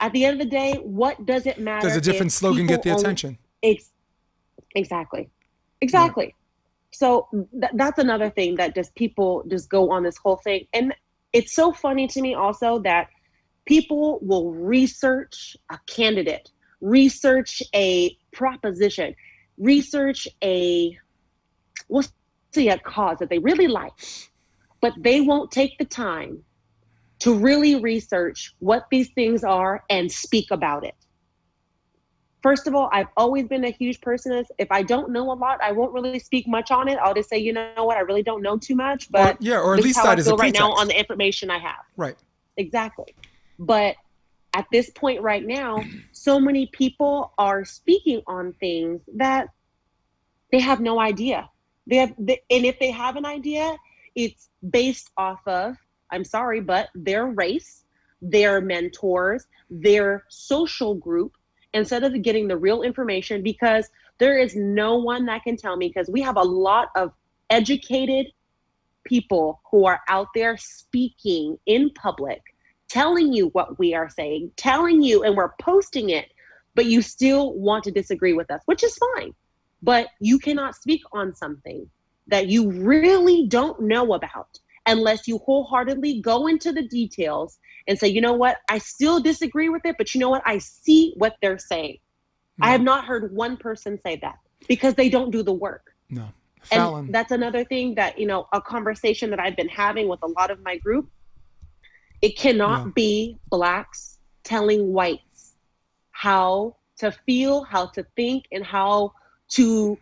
Speaker 2: at the end of the day what does it matter
Speaker 1: Does a different slogan get the
Speaker 2: only-
Speaker 1: attention?
Speaker 2: Ex- exactly. Exactly. So th- that's another thing that just people just go on this whole thing. And it's so funny to me also that people will research a candidate, research a proposition, research a, we'll see a cause that they really like, but they won't take the time to really research what these things are and speak about it. First of all, I've always been a huge person. If I don't know a lot, I won't really speak much on it. I'll just say, you know what, I really don't know too much,
Speaker 1: Or,
Speaker 2: but
Speaker 1: yeah, or at least that
Speaker 2: I
Speaker 1: is
Speaker 2: right now on the information I have.
Speaker 1: right.
Speaker 2: Exactly. But at this point right now, so many people are speaking on things that they have no idea. They have, and if they have an idea, it's based off of, I'm sorry, but their race, their mentors, their social group, instead of getting the real information, because there is no one that can tell me, because we have a lot of educated people who are out there speaking in public, telling you what we are saying, telling you, and we're posting it, but you still want to disagree with us, which is fine. But you cannot speak on something that you really don't know about unless you wholeheartedly go into the details and say, you know what, I still disagree with it, but you know what, I see what they're saying. I have not heard one person say that because they don't do the work.
Speaker 1: No. Falyn.
Speaker 2: And that's another thing that, you know, a conversation that I've been having with a lot of my group. It cannot
Speaker 1: Yeah.
Speaker 2: be blacks telling whites how to feel, how to think, and how to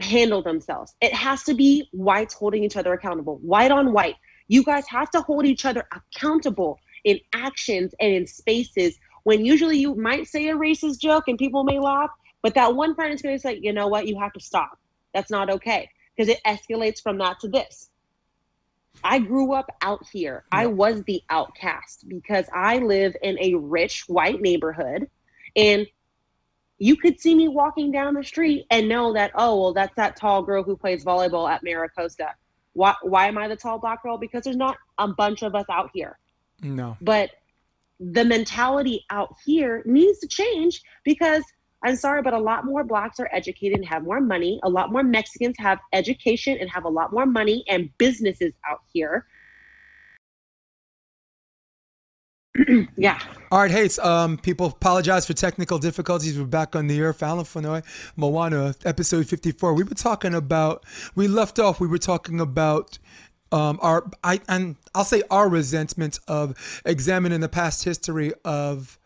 Speaker 2: handle themselves. It has to be whites holding each other accountable, white on white. You guys have to hold each other accountable in actions and in spaces when usually you might say a racist joke and people may laugh, but that one friend is going to say, you know what, you have to stop. That's not okay because it escalates from that to this. I grew up out here. I was the outcast because I live in a rich white neighborhood and you could see me walking down the street and know that, oh, well, that's that tall girl who plays volleyball at Mira Costa. Why, why am I the tall black girl? Because there's not a bunch of us out here.
Speaker 1: no.
Speaker 2: But the mentality out here needs to change because I'm sorry, but a lot more blacks are educated and have more money. A lot more Mexicans have education and have a lot more money and businesses out here. *clears throat* yeah.
Speaker 1: All right, hey, um, people apologize for technical difficulties. We're back on the air. Fallon Fonoy, Moana, episode 54. We were talking about, we left off, we were talking about um, our, I, and I'll say our resentment of examining the past history of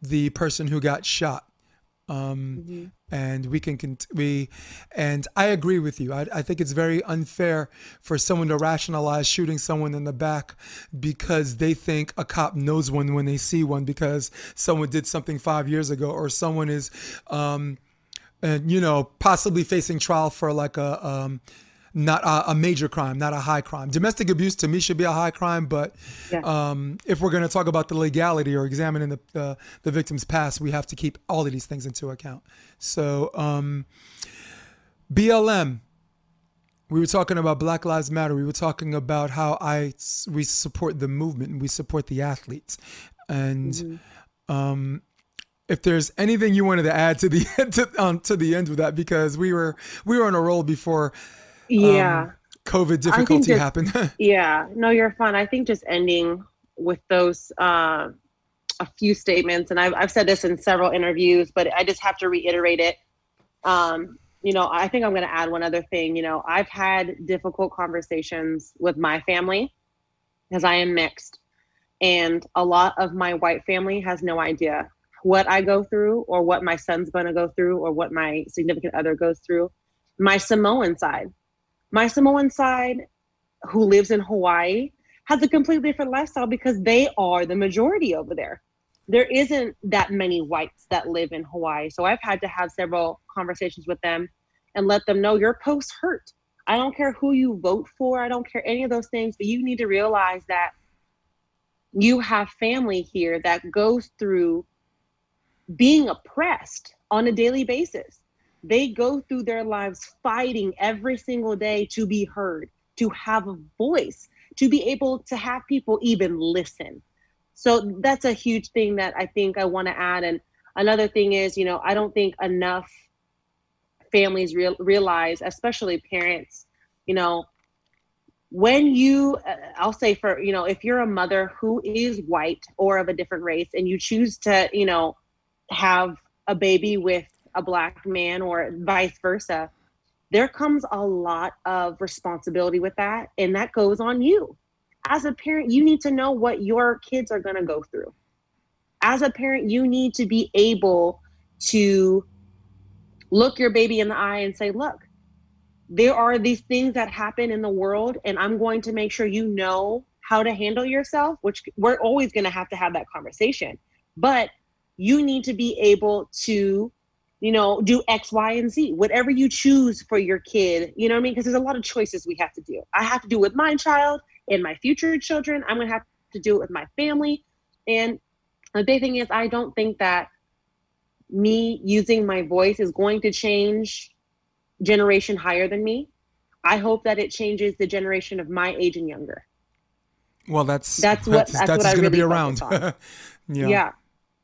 Speaker 1: the person who got shot. Um, and we can cont- we and i agree with you. I, I think it's very unfair for someone to rationalize shooting someone in the back because they think a cop knows one when they see one because someone did something five years ago or someone is um and you know possibly facing trial for like a um not a, a major crime, not a high crime. Domestic abuse to me should be a high crime, but um, if we're going to talk about the legality or examining the, the the victim's past, we have to keep all of these things into account. So um, BLM, we were talking about Black Lives Matter. We were talking about how I we support the movement and we support the athletes, and um, if there's anything you wanted to add to the *laughs* to, um, to the end of that because we were we were on a roll before
Speaker 2: yeah.
Speaker 1: Um, covid difficulty
Speaker 2: just,
Speaker 1: happened. *laughs*
Speaker 2: Yeah. No you're fine. I think just ending with those uh, a few statements and I've, I've said this in several interviews but i just have to reiterate it. Um, you know i think i'm going to add one other thing. You know i've had difficult conversations with my family because i am mixed and a lot of my white family has no idea what I go through or what my son's going to go through or what my significant other goes through. My Samoan side, my Samoan side, who lives in Hawaii, has a completely different lifestyle because they are the majority over there. There isn't that many whites that live in Hawaii. So I've had to have several conversations with them and let them know your posts hurt. I don't care who you vote for, I don't care any of those things, but you need to realize that you have family here that goes through being oppressed on a daily basis. They go through their lives fighting every single day to be heard, to have a voice, to be able to have people even listen. So that's a huge thing that I think I want to add. And another thing is, you know, I don't think enough families real, realize, especially parents, you know, when you uh, i'll say for you know if you're a mother who is white or of a different race and you choose to you know have a baby with a black man or vice versa, there comes a lot of responsibility with that. And that goes on you. As a parent, you need to know what your kids are going to go through. As a parent, you need to be able to look your baby in the eye and say, look, there are these things that happen in the world, and I'm going to make sure you know how to handle yourself, which we're always going to have to have that conversation. But you need to be able to you know do x y and z whatever you choose for your kid you know what i mean? Because there's a lot of choices we have to do. I have to do with my child and my future children. I'm going to have to do it with my family. And the big thing is i don't think that me using my voice is going to change generation higher than me. I hope that it changes the generation of my age and younger.
Speaker 1: Well that's
Speaker 2: that's what that's, that's, that's what
Speaker 1: going
Speaker 2: to
Speaker 1: really be around. *laughs*
Speaker 2: yeah. yeah.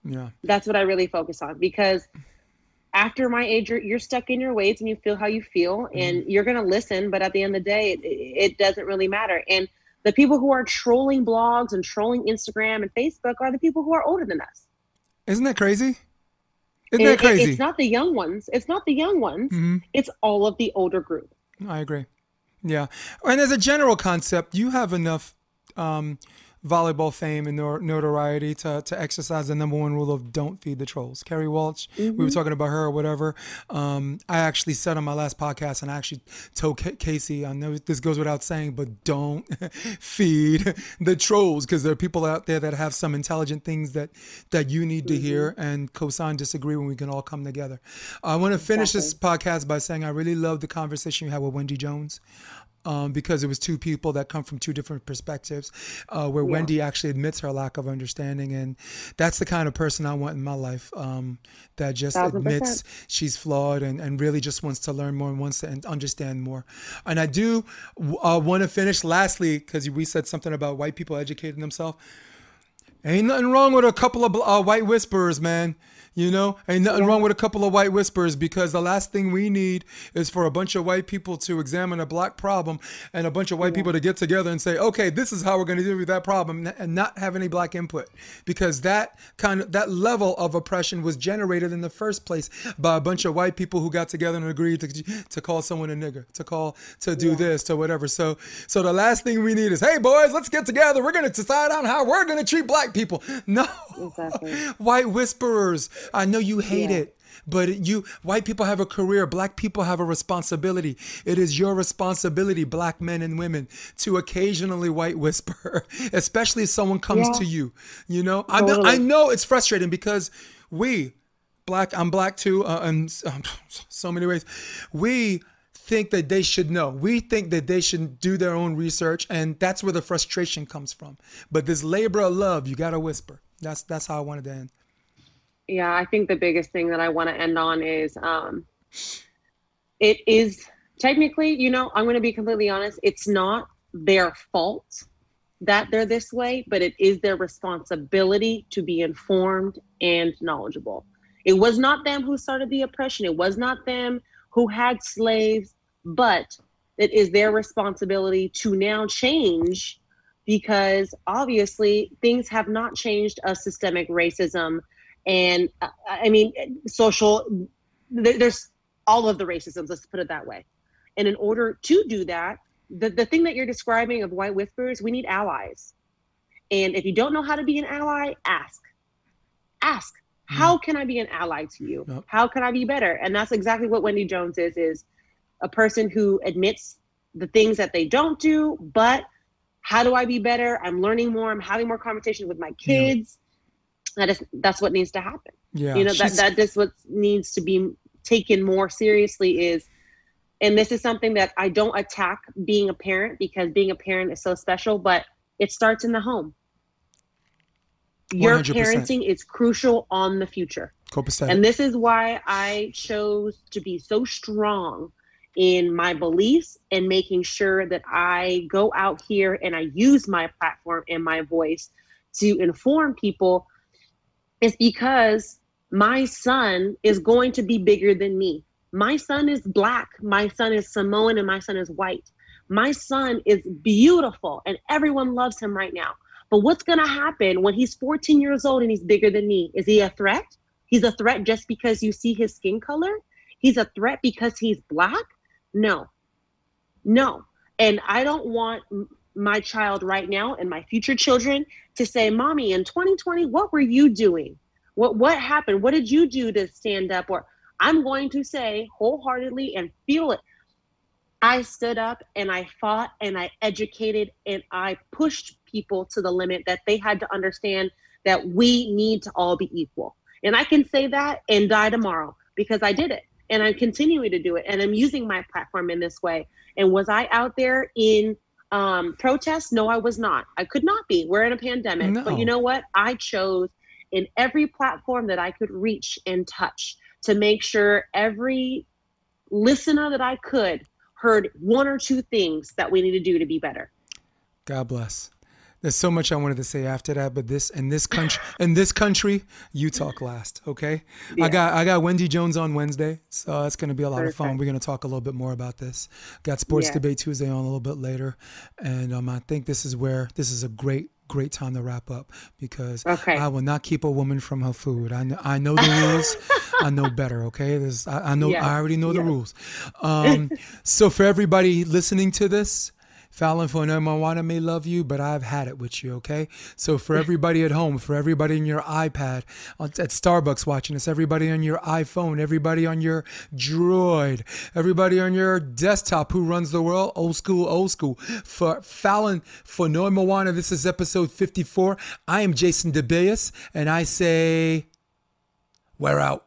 Speaker 1: Yeah.
Speaker 2: That's what I really focus on because after my age, you're, you're stuck in your ways and you feel how you feel mm-hmm. and you're going to listen. But at the end of the day, it, it doesn't really matter. And the people who are trolling blogs and trolling Instagram and Facebook are the people who are older than us.
Speaker 1: Isn't that crazy? Isn't it, that crazy?
Speaker 2: It, it's not the young ones. It's not the young ones. Mm-hmm. It's all of the older group.
Speaker 1: I agree. Yeah. And as a general concept, you have enough um, volleyball fame and notoriety to, to exercise the number one rule of don't feed the trolls. Kerri Walsh, mm-hmm. we were mm-hmm. talking about her or whatever. Um, I actually said on my last podcast, and I actually told K- Casey, I know this goes without saying, but don't *laughs* feed the trolls because there are people out there that have some intelligent things that that you need to mm-hmm. hear. And Kosan disagree when we can all come together. I want to finish exactly. this podcast by saying I really love the conversation you had with Wendy Jones um, because it was two people that come from two different perspectives, uh, where yeah. Wendy actually admits her lack of understanding, and that's the kind of person I want in my life um, that just 100%. admits she's flawed and, and really just wants to learn more and wants to understand more. And I do uh, want to finish lastly because we said something about white people educating themselves. Ain't nothing wrong with a couple of uh, white whisperers, man. You know, ain't nothing yeah. wrong with a couple of white whispers because the last thing we need is for a bunch of white people to examine a black problem and a bunch of white yeah. people to get together and say, okay, this is how we're going to deal with that problem and not have any black input because that kind of that level of oppression was generated in the first place by a bunch of white people who got together and agreed to, to call someone a nigger, to call, to do yeah. this, to whatever. So, so the last thing we need is, hey boys, let's get together. We're going to decide on how we're going to treat black people. *laughs* No, exactly. *laughs* white whisperers I know you hate yeah. it. But you, white people have a career. Black people have a responsibility. It is your responsibility, black men and women, to occasionally white whisper, *laughs* especially if someone comes yeah. to you. You know, totally. I, I know it's frustrating because we, black, I'm black too, uh, in um, *laughs* so many ways. We think that they should know. We think that they should do their own research, and that's where the frustration comes from. But this labor of love, you gotta whisper. That's that's how I wanted to end
Speaker 2: yeah, I think the biggest thing that I want to end on is um, it is technically, you know, I'm going to be completely honest, it's not their fault that they're this way, but it is their responsibility to be informed and knowledgeable. It was not them who started the oppression. It was not them who had slaves, but it is their responsibility to now change because obviously things have not changed a systemic racism and uh, i mean social there's all of the racisms let's put it that way and in order to do that the, the thing that you're describing of white whispers we need allies and if you don't know how to be an ally ask ask mm. how can i be an ally to you nope. how can i be better and that's exactly what wendy jones is is a person who admits the things that they don't do but how do I be better? I'm learning more. I'm having more conversations with my kids. That is that's what needs to happen. Yeah, you know that that is what needs to be taken more seriously is and this is something that I don't attack being a parent because being a parent is so special, but it starts in the home. Your 100%. parenting is crucial on the future. And this is why I chose to be so strong in my beliefs and making sure that I go out here and I use my platform and my voice to inform people is because my son is going to be bigger than me. My son is black, my son is Samoan, and my son is white. My son is beautiful and everyone loves him right now. But what's going to happen when he's 14 years old and he's bigger than me? Is he a threat? He's a threat just because you see his skin color? He's a threat because he's black? No, no. And I don't want my child right now and my future children to say, Mommy, in 2020, what were you doing? What what happened? What did you do to stand up? Or I'm going to say wholeheartedly and feel it. I stood up and I fought and I educated and I pushed people to the limit that they had to understand that we need to all be equal. And I can say that and die tomorrow because I did it and I'm continuing to do it and I'm using my platform in this way. And was I out there in um, protest? No, I was not. I could not be. We're in a pandemic. No. But you know what? I chose in every platform that I could reach and touch to make sure every listener that I could heard one or two things that we need to do to be better.
Speaker 1: God bless. There's so much I wanted to say after that, but this in this country *laughs* in this country, you talk last, okay? Yeah. I got I got Wendy Jones on Wednesday, so it's gonna be a lot Perfect. of fun. We're gonna talk a little bit more about this. Got Sports yeah. Debate Tuesday on a little bit later, and um, I think this is where this is a great great time to wrap up because okay. I will not keep a woman from her food. I know, I know the rules. I know *laughs* better. Okay, There's, I, I know yes. I already know yes. the rules. Um, so for everybody listening to this, Falyn Fonoimoana may love you, but I've had it with you, okay? So for everybody at home, for everybody on your iPad, at Starbucks watching us, everybody on your iPhone, everybody on your Droid, everybody on your desktop who runs the world, old school, old school. For Falyn Fonoimoana, this is episode 54. I am Jason DeBeas, and I say, we're out.